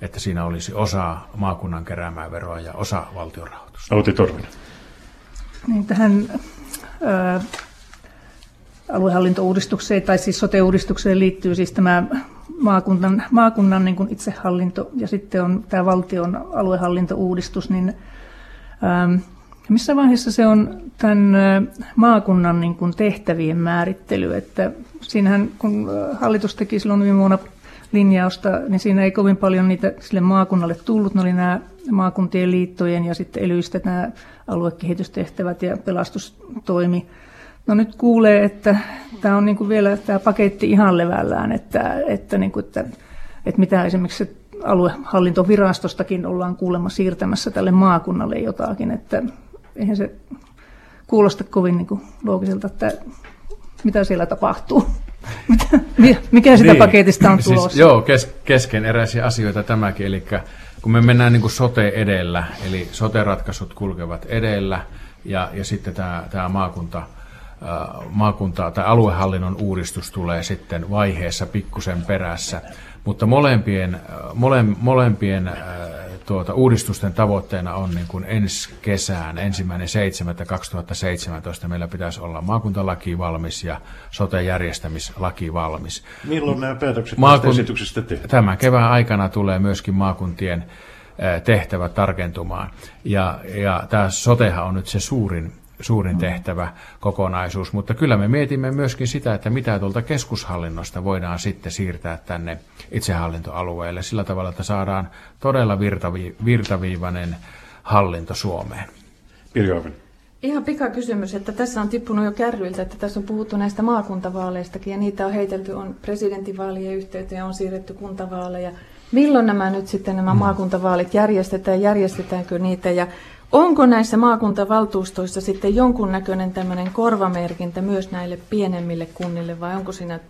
että siinä olisi osa maakunnan keräämää veroa ja osa valtion rahoitusta. Outi Torvinen. Niin, tähän ää, aluehallintouudistukseen tai siis sote-uudistukseen liittyy siis tämä maakunnan, maakunnan niin kuin itsehallinto ja sitten on tämä valtion aluehallintouudistus, niin ää, missä vaiheessa se on tämän maakunnan niin kuin tehtävien määrittely, että siinähän kun hallitus teki silloin viime vuonna linjausta, niin siinä ei kovin paljon niitä sille maakunnalle tullut. Ne oli nämä maakuntien liittojen ja sitten elyistä nämä aluekehitystehtävät ja pelastustoimi. No nyt kuulee, että tämä on niin kuin vielä tämä paketti ihan levällään, että, että, niin kuin, että, että mitä esimerkiksi aluehallintovirastostakin ollaan kuulemma siirtämässä tälle maakunnalle jotakin, että eihän se kuulosta kovin niin kuin loogiselta, että mitä siellä tapahtuu. Mikä sitä niin. paketista on tulossa? Siis, joo, kes, keskeneräisiä asioita tämäkin. Eli kun me mennään niin kuin sote edellä, eli sote-ratkaisut kulkevat edellä, ja, ja sitten tämä, tämä maakunta, maakunta tai aluehallinnon uudistus tulee sitten vaiheessa pikkusen perässä. Mutta molempien, mole, molempien tuota, uudistusten tavoitteena on niin kuin ensi kesään, ensimmäinen 7.2017 meillä pitäisi olla maakuntalaki valmis ja sote-järjestämislaki valmis. Milloin nämä päätökset Maakun... esityksestä tehdään? Tämän kevään aikana tulee myöskin maakuntien tehtävät tarkentumaan. Ja, ja tämä sotehan on nyt se suurin suurin tehtävä kokonaisuus, mutta kyllä me mietimme myöskin sitä, että mitä tuolta keskushallinnosta voidaan sitten siirtää tänne itsehallintoalueelle sillä tavalla, että saadaan todella virtavi, virtaviivainen hallinto Suomeen. Pirjo Ihan pikakysymys, että tässä on tippunut jo kärryiltä, että tässä on puhuttu näistä maakuntavaaleistakin ja niitä on heitelty, on presidentinvaalien yhteyteen, on siirretty kuntavaaleja. Milloin nämä nyt sitten nämä mm. maakuntavaalit järjestetään, järjestetäänkö niitä ja Onko näissä maakuntavaltuustoissa sitten jonkunnäköinen tämmöinen korvamerkintä myös näille pienemmille kunnille vai onko siinä,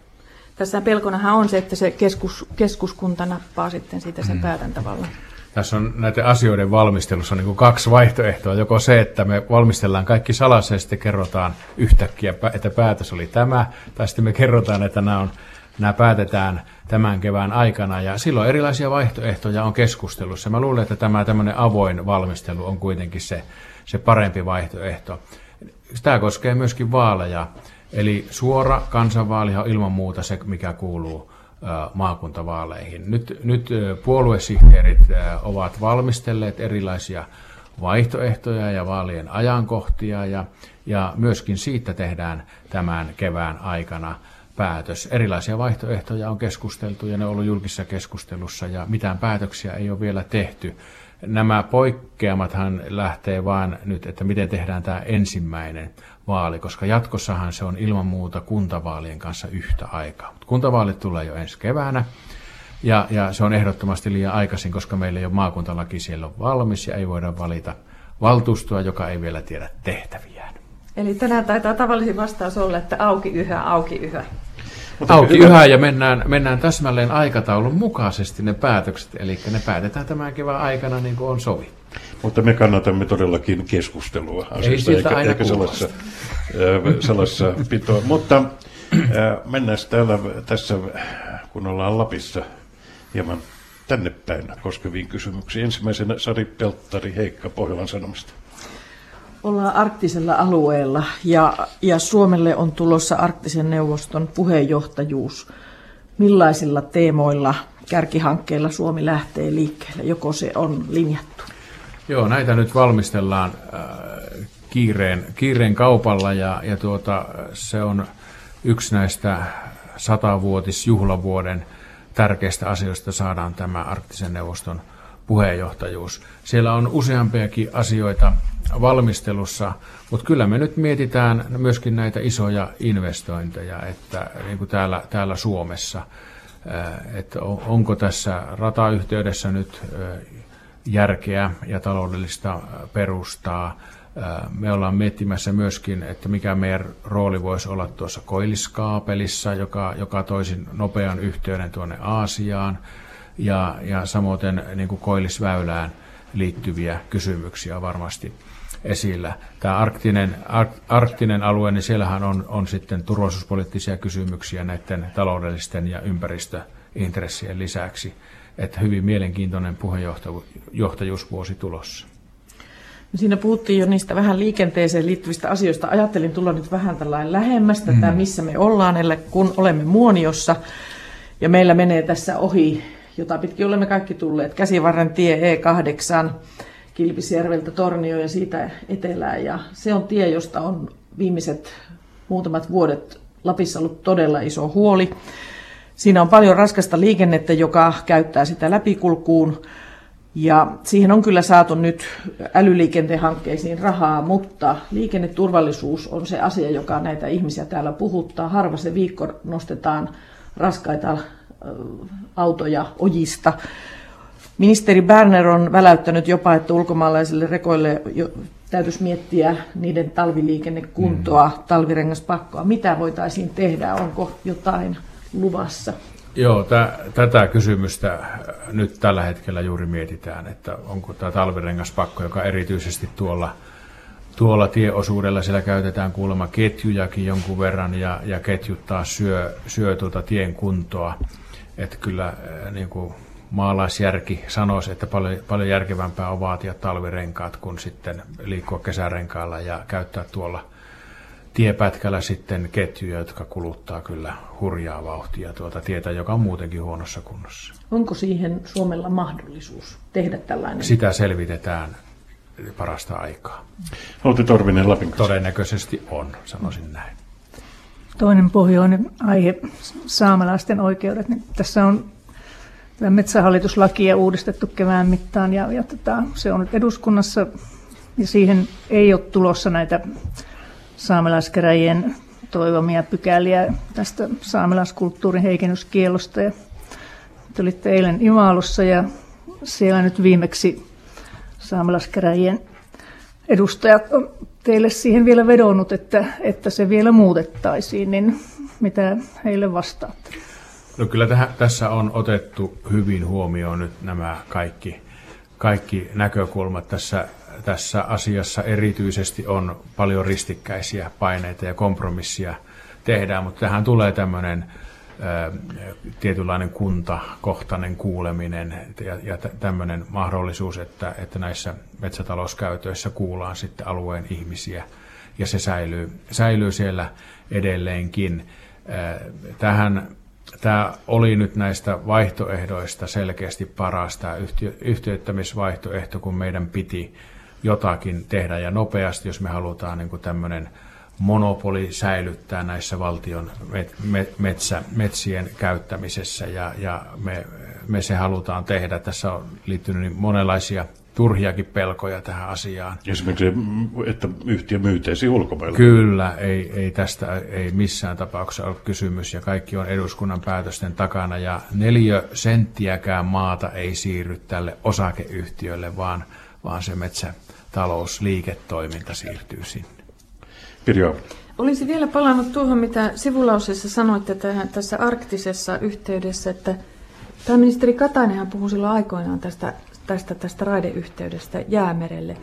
tässä pelkonahan on se, että se keskus, keskuskunta nappaa sitten siitä sen mm. päätäntävallan. Tässä on näiden asioiden valmistelussa niin kuin kaksi vaihtoehtoa. Joko se, että me valmistellaan kaikki salaisesti ja sitten kerrotaan yhtäkkiä, että päätös oli tämä, tai sitten me kerrotaan, että nämä on nämä päätetään tämän kevään aikana ja silloin erilaisia vaihtoehtoja on keskustelussa. Mä luulen, että tämä tämmöinen avoin valmistelu on kuitenkin se, se parempi vaihtoehto. Tämä koskee myöskin vaaleja, eli suora kansanvaali on ilman muuta se, mikä kuuluu maakuntavaaleihin. Nyt, nyt puoluesihteerit ovat valmistelleet erilaisia vaihtoehtoja ja vaalien ajankohtia ja, ja myöskin siitä tehdään tämän kevään aikana päätös. Erilaisia vaihtoehtoja on keskusteltu ja ne on ollut julkisessa keskustelussa ja mitään päätöksiä ei ole vielä tehty. Nämä poikkeamathan lähtee vain nyt, että miten tehdään tämä ensimmäinen vaali, koska jatkossahan se on ilman muuta kuntavaalien kanssa yhtä aikaa. Kuntavaalit tulee jo ensi keväänä ja, ja se on ehdottomasti liian aikaisin, koska meillä ei ole maakuntalaki siellä valmis ja ei voida valita valtuustoa, joka ei vielä tiedä tehtäviään. Eli tänään taitaa tavallisin vastaus olla, että auki yhä, auki yhä. Mutta auki hyvä. yhä ja mennään, mennään täsmälleen aikataulun mukaisesti ne päätökset, eli ne päätetään tämän kevään aikana niin kuin on sovi. Mutta me kannatamme todellakin keskustelua asiasta, eikä, eikä sellaisessa, sellaisessa pitoa. Mutta mennään täällä tässä, kun ollaan Lapissa, hieman tänne päin koskeviin kysymyksiin. Ensimmäisenä Sari Pelttari, Heikka Pohjolan Sanomista. Ollaan arktisella alueella ja, ja Suomelle on tulossa arktisen neuvoston puheenjohtajuus. Millaisilla teemoilla, kärkihankkeilla Suomi lähtee liikkeelle, joko se on linjattu? Joo, näitä nyt valmistellaan äh, kiireen, kiireen kaupalla ja, ja tuota, se on yksi näistä satavuotisjuhlavuoden tärkeistä asioista saadaan tämä arktisen neuvoston puheenjohtajuus. Siellä on useampiakin asioita valmistelussa, mutta kyllä me nyt mietitään myöskin näitä isoja investointeja, että niin kuin täällä, täällä Suomessa, että onko tässä ratayhteydessä nyt järkeä ja taloudellista perustaa. Me ollaan miettimässä myöskin, että mikä meidän rooli voisi olla tuossa koilliskaapelissa, joka, joka toisi nopean yhteyden tuonne Aasiaan ja, ja samoin niin kuin koillisväylään liittyviä kysymyksiä varmasti esillä. Tämä arktinen, ark, arktinen alue, niin siellähän on, on sitten turvallisuuspoliittisia kysymyksiä näiden taloudellisten ja ympäristöintressien lisäksi. Että hyvin mielenkiintoinen puheenjohtajuusvuosi tulossa. No siinä puhuttiin jo niistä vähän liikenteeseen liittyvistä asioista. Ajattelin tulla nyt vähän tällainen lähemmästä, mm. missä me ollaan, eli kun olemme Muoniossa ja meillä menee tässä ohi jota pitkin olemme kaikki tulleet. Käsivarren tie E8 Kilpisjärveltä Tornio ja siitä etelään. Ja se on tie, josta on viimeiset muutamat vuodet Lapissa ollut todella iso huoli. Siinä on paljon raskasta liikennettä, joka käyttää sitä läpikulkuun. Ja siihen on kyllä saatu nyt älyliikenteen hankkeisiin rahaa, mutta liikenneturvallisuus on se asia, joka näitä ihmisiä täällä puhuttaa. Harva se viikko nostetaan raskaita autoja ojista. Ministeri Berner on väläyttänyt jopa, että ulkomaalaisille rekoille jo täytyisi miettiä niiden talviliikennekuntoa, mm. talvirengaspakkoa. Mitä voitaisiin tehdä? Onko jotain luvassa? Joo, t- tätä kysymystä nyt tällä hetkellä juuri mietitään, että onko tämä talvirengaspakko, joka erityisesti tuolla, tuolla tieosuudella siellä käytetään kuulemma ketjujakin jonkun verran ja, ja ketjut taas syö, syö tuota tien kuntoa. Että kyllä äh, niin kuin maalaisjärki sanoisi, että paljon, paljon järkevämpää on vaatia talvirenkaat kuin sitten liikkua kesärenkaalla ja käyttää tuolla tiepätkällä sitten ketjuja, jotka kuluttaa kyllä hurjaa vauhtia tuota tietä, joka on muutenkin huonossa kunnossa. Onko siihen Suomella mahdollisuus tehdä tällainen? Sitä selvitetään parasta aikaa. Olette Torvinen Lapin kanssa. Todennäköisesti on, sanoisin näin. Toinen pohjoinen aihe, saamelaisten oikeudet. Niin tässä on metsähallituslakia uudistettu kevään mittaan ja, ja tota, se on nyt eduskunnassa ja siihen ei ole tulossa näitä saamelaiskäräjien toivomia pykäliä tästä saamelaiskulttuurin heikennyskielosta. Ja te olitte eilen Imaalussa ja siellä nyt viimeksi saamelaiskäräjien edustajat teille siihen vielä vedonnut, että, että se vielä muutettaisiin, niin mitä heille vastaatte? No kyllä tähän, tässä on otettu hyvin huomioon nyt nämä kaikki, kaikki näkökulmat tässä, tässä asiassa. Erityisesti on paljon ristikkäisiä paineita ja kompromissia tehdään, mutta tähän tulee tämmöinen tietynlainen kuntakohtainen kuuleminen ja, ja tämmöinen mahdollisuus, että, että näissä metsätalouskäytöissä kuullaan sitten alueen ihmisiä ja se säilyy, säilyy siellä edelleenkin. Tähän, tämä oli nyt näistä vaihtoehdoista selkeästi paras tämä yhtiö, yhtiöittämisvaihtoehto, kun meidän piti jotakin tehdä ja nopeasti, jos me halutaan niin kuin tämmöinen monopoli säilyttää näissä valtion metsä, metsien käyttämisessä ja, ja me, me se halutaan tehdä. Tässä on liittynyt niin monenlaisia turhiakin pelkoja tähän asiaan. Esimerkiksi, että yhtiö myyteisi ulkomailla. Kyllä, ei, ei tästä ei missään tapauksessa ole kysymys ja kaikki on eduskunnan päätösten takana ja neljä senttiäkään maata ei siirry tälle osakeyhtiölle, vaan, vaan se metsätalousliiketoiminta siirtyy sinne. Pirjo. Olisi vielä palannut tuohon, mitä sivulauseessa sanoitte tähän, tässä arktisessa yhteydessä, että pääministeri Katainenhan puhui silloin aikoinaan tästä, tästä, tästä raideyhteydestä jäämerelle.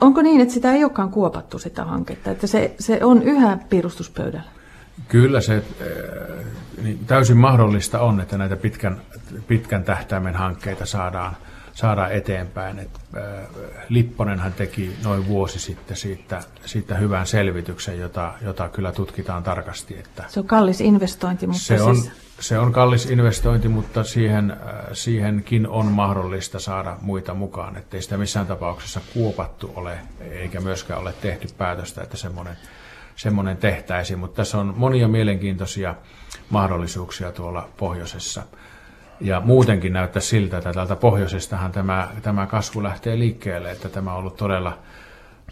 Onko niin, että sitä ei olekaan kuopattu sitä hanketta, että se, se on yhä piirustuspöydällä? Kyllä se äh, niin täysin mahdollista on, että näitä pitkän, pitkän tähtäimen hankkeita saadaan, saada eteenpäin. Et, äh, Lipponenhan teki noin vuosi sitten siitä, siitä hyvän selvityksen, jota, jota kyllä tutkitaan tarkasti. Että se on kallis investointi, mutta se on, siis... se on kallis investointi, mutta siihen, äh, siihenkin on mahdollista saada muita mukaan, ettei sitä missään tapauksessa kuopattu ole, eikä myöskään ole tehty päätöstä, että semmoinen semmoinen tehtäisiin, mutta tässä on monia mielenkiintoisia mahdollisuuksia tuolla pohjoisessa. Ja muutenkin näyttää siltä, että täältä pohjoisestahan tämä, tämä kasvu lähtee liikkeelle, että tämä on ollut todella,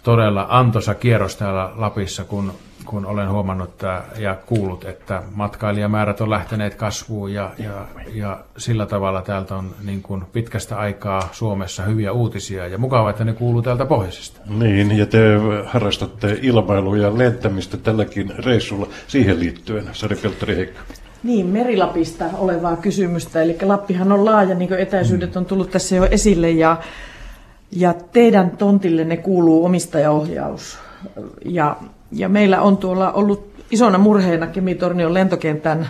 todella antoisa kierros täällä Lapissa, kun, kun olen huomannut ja kuullut, että matkailijamäärät on lähteneet kasvuun ja, ja, ja sillä tavalla täältä on niin kuin pitkästä aikaa Suomessa hyviä uutisia ja mukavaa, että ne kuuluu täältä pohjoisesta. Niin, ja te harrastatte ilmailua ja lentämistä tälläkin reissulla siihen liittyen, Sari Peltteri Heikka. Niin, Merilapista olevaa kysymystä. Eli Lappihan on laaja, niin kuin etäisyydet on tullut tässä jo esille. Ja, ja teidän tontille ne kuuluu omistajaohjaus. Ja, ja meillä on tuolla ollut isona murheena Kemitornion lentokentän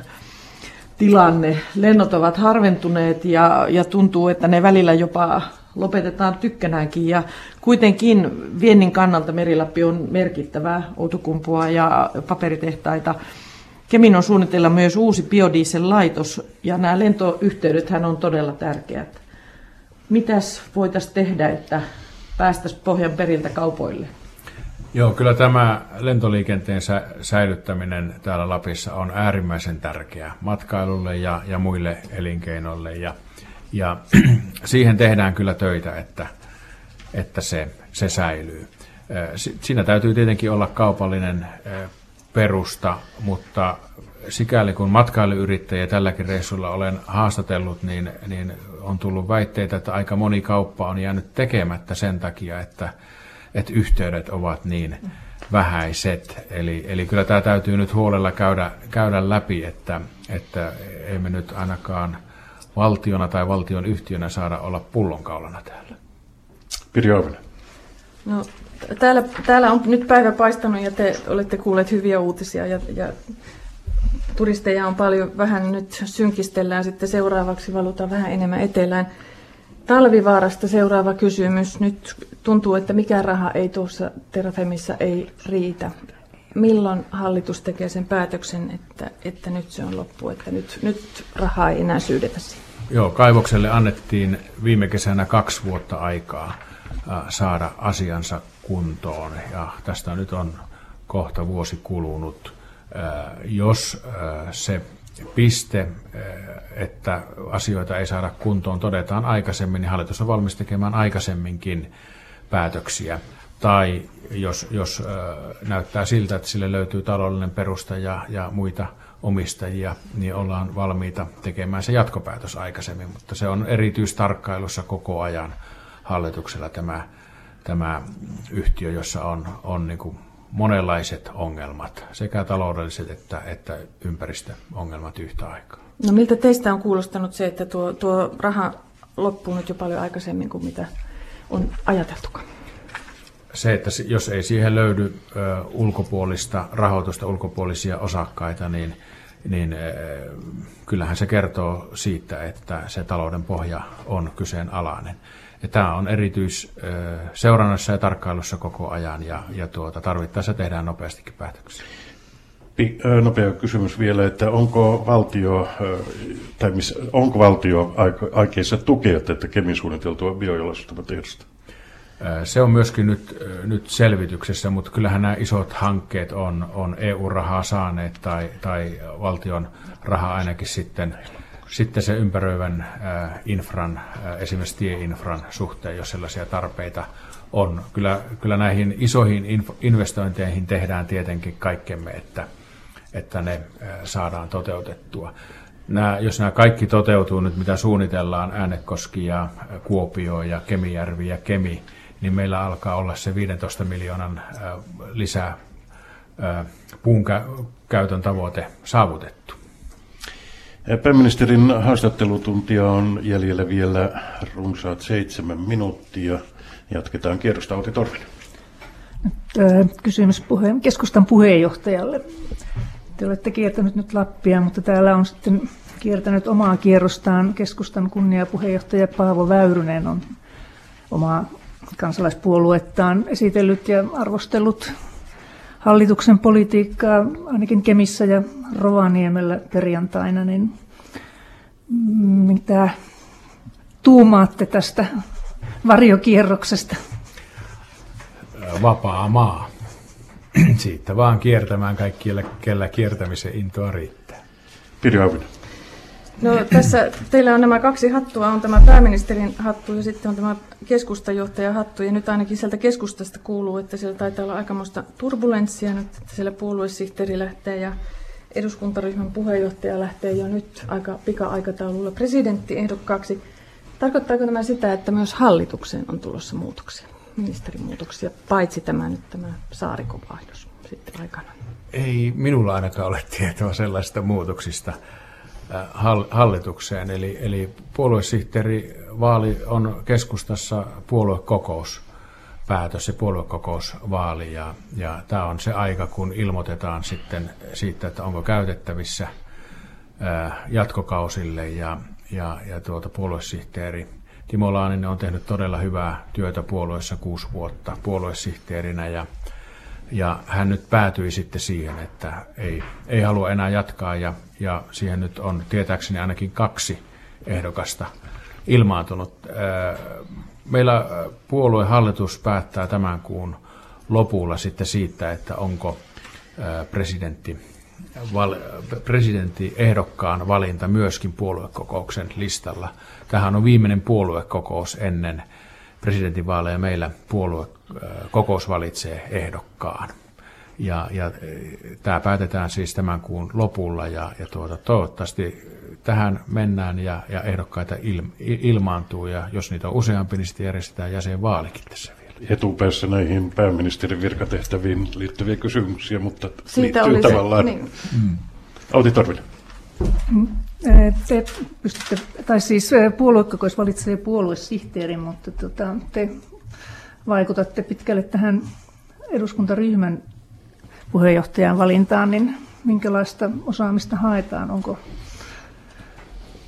tilanne. Lennot ovat harventuneet ja, ja tuntuu, että ne välillä jopa lopetetaan tykkänäänkin. Ja kuitenkin viennin kannalta Merilappi on merkittävää Outokumpua ja paperitehtaita. Kemin on suunnitella myös uusi biodiesel-laitos ja nämä lentoyhteydet on todella tärkeät. Mitäs voitaisiin tehdä, että päästäisiin pohjan periltä kaupoille? Joo, kyllä tämä lentoliikenteen säilyttäminen täällä Lapissa on äärimmäisen tärkeää matkailulle ja, ja muille elinkeinoille. Ja, ja siihen tehdään kyllä töitä, että, että se, se säilyy. Siinä täytyy tietenkin olla kaupallinen perusta, mutta sikäli kun matkailuyrittäjä tälläkin reissulla olen haastatellut, niin, niin on tullut väitteitä, että aika moni kauppa on jäänyt tekemättä sen takia, että, että yhteydet ovat niin vähäiset. Eli, eli kyllä tämä täytyy nyt huolella käydä, käydä läpi, että, että emme nyt ainakaan valtiona tai valtion yhtiönä saada olla pullonkaulana täällä. Pirjo Auvinen. No, täällä, täällä on nyt päivä paistanut ja te olette kuulleet hyviä uutisia ja, ja turisteja on paljon. Vähän nyt synkistellään sitten seuraavaksi, valutaan vähän enemmän etelään. Talvivaarasta seuraava kysymys. Nyt tuntuu, että mikään raha ei tuossa Terrafemissa ei riitä. Milloin hallitus tekee sen päätöksen, että, että nyt se on loppu, että nyt, nyt rahaa ei enää syydetä siihen? Joo, kaivokselle annettiin viime kesänä kaksi vuotta aikaa saada asiansa kuntoon. Ja tästä nyt on kohta vuosi kulunut. Jos se piste, että asioita ei saada kuntoon, todetaan aikaisemmin, niin hallitus on valmis tekemään aikaisemminkin päätöksiä. Tai jos, jos näyttää siltä, että sille löytyy taloudellinen perusta ja, ja muita omistajia, niin ollaan valmiita tekemään se jatkopäätös aikaisemmin, mutta se on erityistarkkailussa koko ajan hallituksella tämä tämä yhtiö, jossa on, on niin kuin monenlaiset ongelmat, sekä taloudelliset että, että ympäristöongelmat yhtä aikaa. No miltä teistä on kuulostanut se, että tuo, tuo raha loppuu nyt jo paljon aikaisemmin kuin mitä on ajateltukaan? Se, että jos ei siihen löydy ö, ulkopuolista rahoitusta, ulkopuolisia osakkaita, niin, niin ö, kyllähän se kertoo siitä, että se talouden pohja on kyseenalainen. Ja tämä on erityis seurannassa ja tarkkailussa koko ajan ja, ja tuota, tarvittaessa tehdään nopeastikin päätöksiä. Nopea kysymys vielä, että onko valtio, tai miss, onko valtio aikeissa tukea tätä Kemin suunniteltua biojalostumatehdasta? Se on myöskin nyt, nyt selvityksessä, mutta kyllähän nämä isot hankkeet on, on EU-rahaa saaneet tai, tai valtion rahaa ainakin sitten sitten se ympäröivän äh, infran, äh, esimerkiksi tieinfran suhteen, jos sellaisia tarpeita on. Kyllä, kyllä näihin isoihin investointeihin tehdään tietenkin kaikkemme, että, että ne äh, saadaan toteutettua. Nämä, jos nämä kaikki toteutuu nyt, mitä suunnitellaan, Äänekoski ja Kuopio ja Kemijärvi ja Kemi, niin meillä alkaa olla se 15 miljoonan lisää puun käytön tavoite saavutettu. Pääministerin haastattelutuntia on jäljellä vielä runsaat seitsemän minuuttia. Jatketaan kierrosta Outi Torvinen. Kysymys puhe- keskustan puheenjohtajalle. Te olette kiertänyt nyt Lappia, mutta täällä on sitten kiertänyt omaa kierrostaan. Keskustan kunniapuheenjohtaja Paavo Väyrynen on omaa kansalaispuoluettaan esitellyt ja arvostellut hallituksen politiikkaa ainakin Kemissä ja Rovaniemellä perjantaina, niin mitä tuumaatte tästä varjokierroksesta? Vapaa maa. Siitä vaan kiertämään kaikkialla, kellä kiertämisen intoa riittää. Pirjo. No tässä teillä on nämä kaksi hattua, on tämä pääministerin hattu ja sitten on tämä keskustajohtajan hattu. Ja nyt ainakin sieltä keskustasta kuuluu, että siellä taitaa olla aikamoista turbulenssia nyt, että siellä puoluesihteeri lähtee ja eduskuntaryhmän puheenjohtaja lähtee jo nyt aika pika-aikataululla presidenttiehdokkaaksi. Tarkoittaako tämä sitä, että myös hallitukseen on tulossa muutoksia, ministerimuutoksia, paitsi tämä nyt tämä saarikon vaihdos sitten aikana? Ei minulla ainakaan ole tietoa sellaisista muutoksista hallitukseen. Eli, eli puoluesihteerivaali on keskustassa puoluekokous päätös ja puoluekokousvaali ja, ja tämä on se aika, kun ilmoitetaan sitten siitä, että onko käytettävissä ää, äh, jatkokausille ja, ja, ja tuota puoluesihteeri Timo Laaninen on tehnyt todella hyvää työtä puolueessa kuusi vuotta puoluesihteerinä ja ja hän nyt päätyi sitten siihen, että ei, ei halua enää jatkaa ja, ja siihen nyt on tietääkseni ainakin kaksi ehdokasta ilmaantunut. Meillä puoluehallitus päättää tämän kuun lopulla sitten siitä, että onko presidentti, val, presidentti ehdokkaan valinta myöskin puoluekokouksen listalla. Tähän on viimeinen puoluekokous ennen presidentinvaaleja meillä puoluekokous valitsee ehdokkaan. Ja, ja tämä päätetään siis tämän kuun lopulla ja, ja tuota, toivottavasti tähän mennään ja, ja ehdokkaita il, ilmaantuu ja jos niitä on useampi, niin sitten järjestetään jäsenvaalikin tässä vielä. Etupäässä näihin pääministerin virkatehtäviin liittyviä kysymyksiä, mutta Siitä liittyy tavallaan. Se, niin. mm. Outi Torvinen. Mm. Te pystytte, tai siis puoluekokous valitsee puoluesihteerin, mutta tota, te vaikutatte pitkälle tähän eduskuntaryhmän puheenjohtajan valintaan, niin minkälaista osaamista haetaan? Onko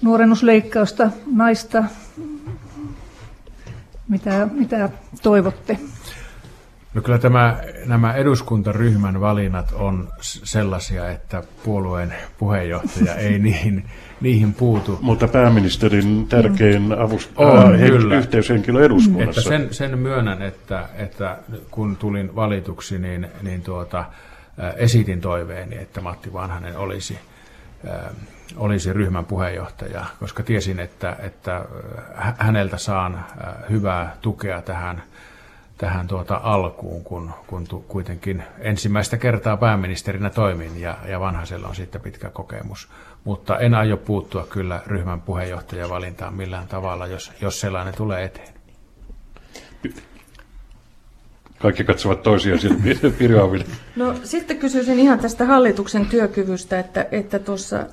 nuorennusleikkausta, naista? Mitä, mitä toivotte? No kyllä tämä, nämä eduskuntaryhmän valinnat on sellaisia, että puolueen puheenjohtaja ei niihin, niihin puutu. Mutta pääministerin tärkein avust- on, äh, kyllä. yhteyshenkilö eduskunnassa. Että sen, sen myönnän, että, että kun tulin valituksi, niin, niin tuota, esitin toiveeni, että Matti Vanhanen olisi, olisi ryhmän puheenjohtaja, koska tiesin, että, että häneltä saan hyvää tukea tähän tähän tuota alkuun, kun, kun tu, kuitenkin ensimmäistä kertaa pääministerinä toimin ja, ja vanhaisella on sitten pitkä kokemus. Mutta en aio puuttua kyllä ryhmän puheenjohtajavalintaan millään tavalla, jos, jos sellainen tulee eteen. Kaikki katsovat toisiaan silmiin. No sitten kysyisin ihan tästä hallituksen työkyvystä, että, että tuossa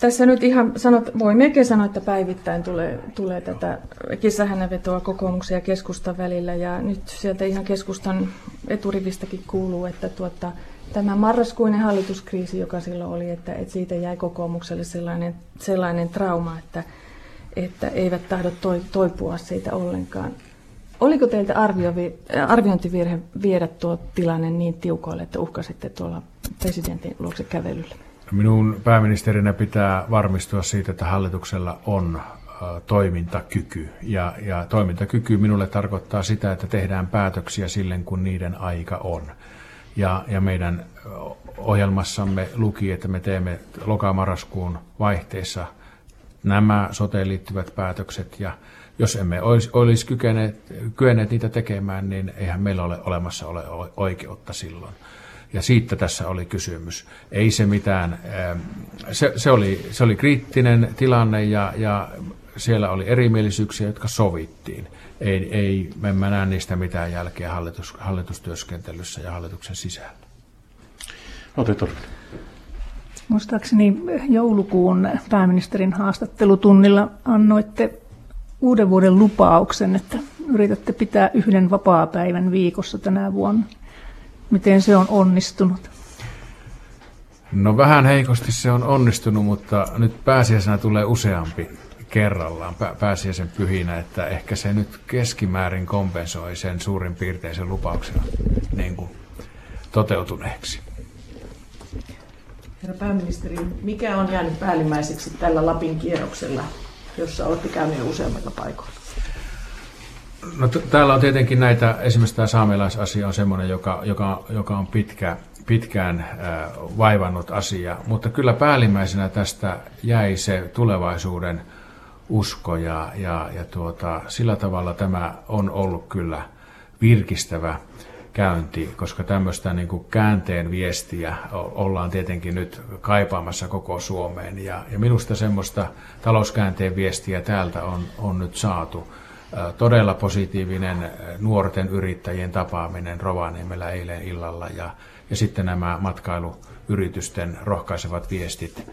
tässä nyt ihan sanot, voi melkein sanoa, että päivittäin tulee, tulee tätä kissahännänvetoa kokoomuksen ja keskustan välillä. Ja nyt sieltä ihan keskustan eturivistäkin kuuluu, että tuota, tämä marraskuinen hallituskriisi, joka silloin oli, että, että siitä jäi kokoomukselle sellainen, sellainen trauma, että, että eivät tahdo toi, toipua siitä ollenkaan. Oliko teiltä arviovi, arviointivirhe viedä tuo tilanne niin tiukoille, että uhkasitte tuolla presidentin luokse kävelyllä? Minun pääministerinä pitää varmistua siitä, että hallituksella on toimintakyky. Ja, ja toimintakyky minulle tarkoittaa sitä, että tehdään päätöksiä silleen, kun niiden aika on. Ja, ja meidän ohjelmassamme luki, että me teemme lokamarraskuun vaihteessa nämä soteen liittyvät päätökset. Ja jos emme olisi, olisi kykeneet, kyenneet niitä tekemään, niin eihän meillä ole olemassa ole oikeutta silloin. Ja siitä tässä oli kysymys. Ei se mitään, ähm, se, se, oli, se oli kriittinen tilanne ja, ja siellä oli erimielisyyksiä, jotka sovittiin. Ei, ei me mä näe niistä mitään jälkeä hallitus, hallitustyöskentelyssä ja hallituksen sisällä. Otetaan. Muistaakseni joulukuun pääministerin haastattelutunnilla annoitte uuden vuoden lupauksen, että yritätte pitää yhden vapaa-päivän viikossa tänä vuonna. Miten se on onnistunut? No vähän heikosti se on onnistunut, mutta nyt pääsiäisenä tulee useampi kerrallaan pääsiäisen pyhinä, että ehkä se nyt keskimäärin kompensoi sen suurin piirteisen lupauksen niin kuin toteutuneeksi. Herra pääministeri, mikä on jäänyt päällimmäiseksi tällä Lapin kierroksella, jossa olette käyneet useammilla paikoilla? No t- täällä on tietenkin näitä, esimerkiksi tämä saamelaisasia on semmoinen, joka, joka, joka on pitkä, pitkään äh, vaivannut asia, mutta kyllä päällimmäisenä tästä jäi se tulevaisuuden usko ja, ja, ja tuota, sillä tavalla tämä on ollut kyllä virkistävä käynti, koska tämmöistä niin kuin käänteen viestiä ollaan tietenkin nyt kaipaamassa koko Suomeen. Ja, ja minusta semmoista talouskäänteen viestiä täältä on, on nyt saatu. Todella positiivinen nuorten yrittäjien tapaaminen Rovaniemellä eilen illalla ja, ja sitten nämä matkailuyritysten rohkaisevat viestit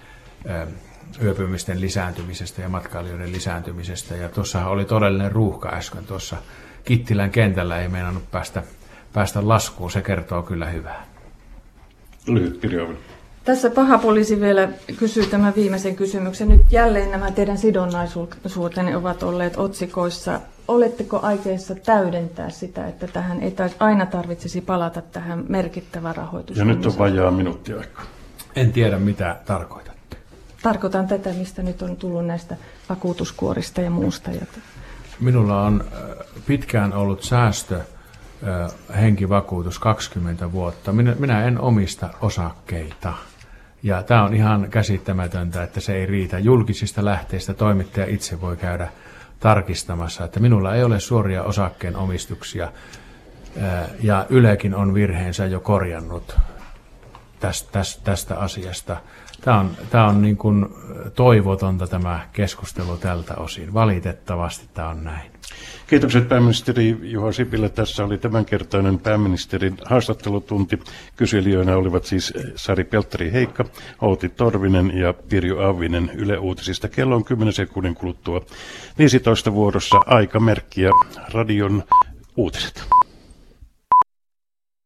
yöpymisten lisääntymisestä ja matkailijoiden lisääntymisestä. Ja tuossa oli todellinen ruuhka äsken tuossa Kittilän kentällä, ei meinannut päästä päästä laskuun, se kertoo kyllä hyvää. Lyhyt kirja Tässä paha poliisi vielä kysyy tämän viimeisen kysymyksen. Nyt jälleen nämä teidän sidonnaisuutenne ovat olleet otsikoissa. Oletteko aikeissa täydentää sitä, että tähän ei aina tarvitsisi palata tähän merkittävä rahoitus? Ja nyt on vajaa minuutti aikaa. En tiedä, mitä tarkoitatte. Tarkoitan tätä, mistä nyt on tullut näistä vakuutuskuorista ja muusta. Minulla on pitkään ollut säästö henkivakuutus 20 vuotta. Minä, minä en omista osakkeita. Ja tämä on ihan käsittämätöntä, että se ei riitä. Julkisista lähteistä toimittaja itse voi käydä tarkistamassa, että minulla ei ole suoria osakkeen omistuksia. Ja Ylekin on virheensä jo korjannut tästä, tästä, tästä asiasta. Tämä on, tämä on niin kuin toivotonta tämä keskustelu tältä osin. Valitettavasti tämä on näin. Kiitokset pääministeri Juha Sipilä. Tässä oli tämänkertainen pääministerin haastattelutunti. Kyselijöinä olivat siis Sari Peltteri Heikka, Outi Torvinen ja Pirjo Avinen Yle Uutisista. Kello on 10 sekunnin kuluttua 15 vuorossa aikamerkki ja radion uutiset.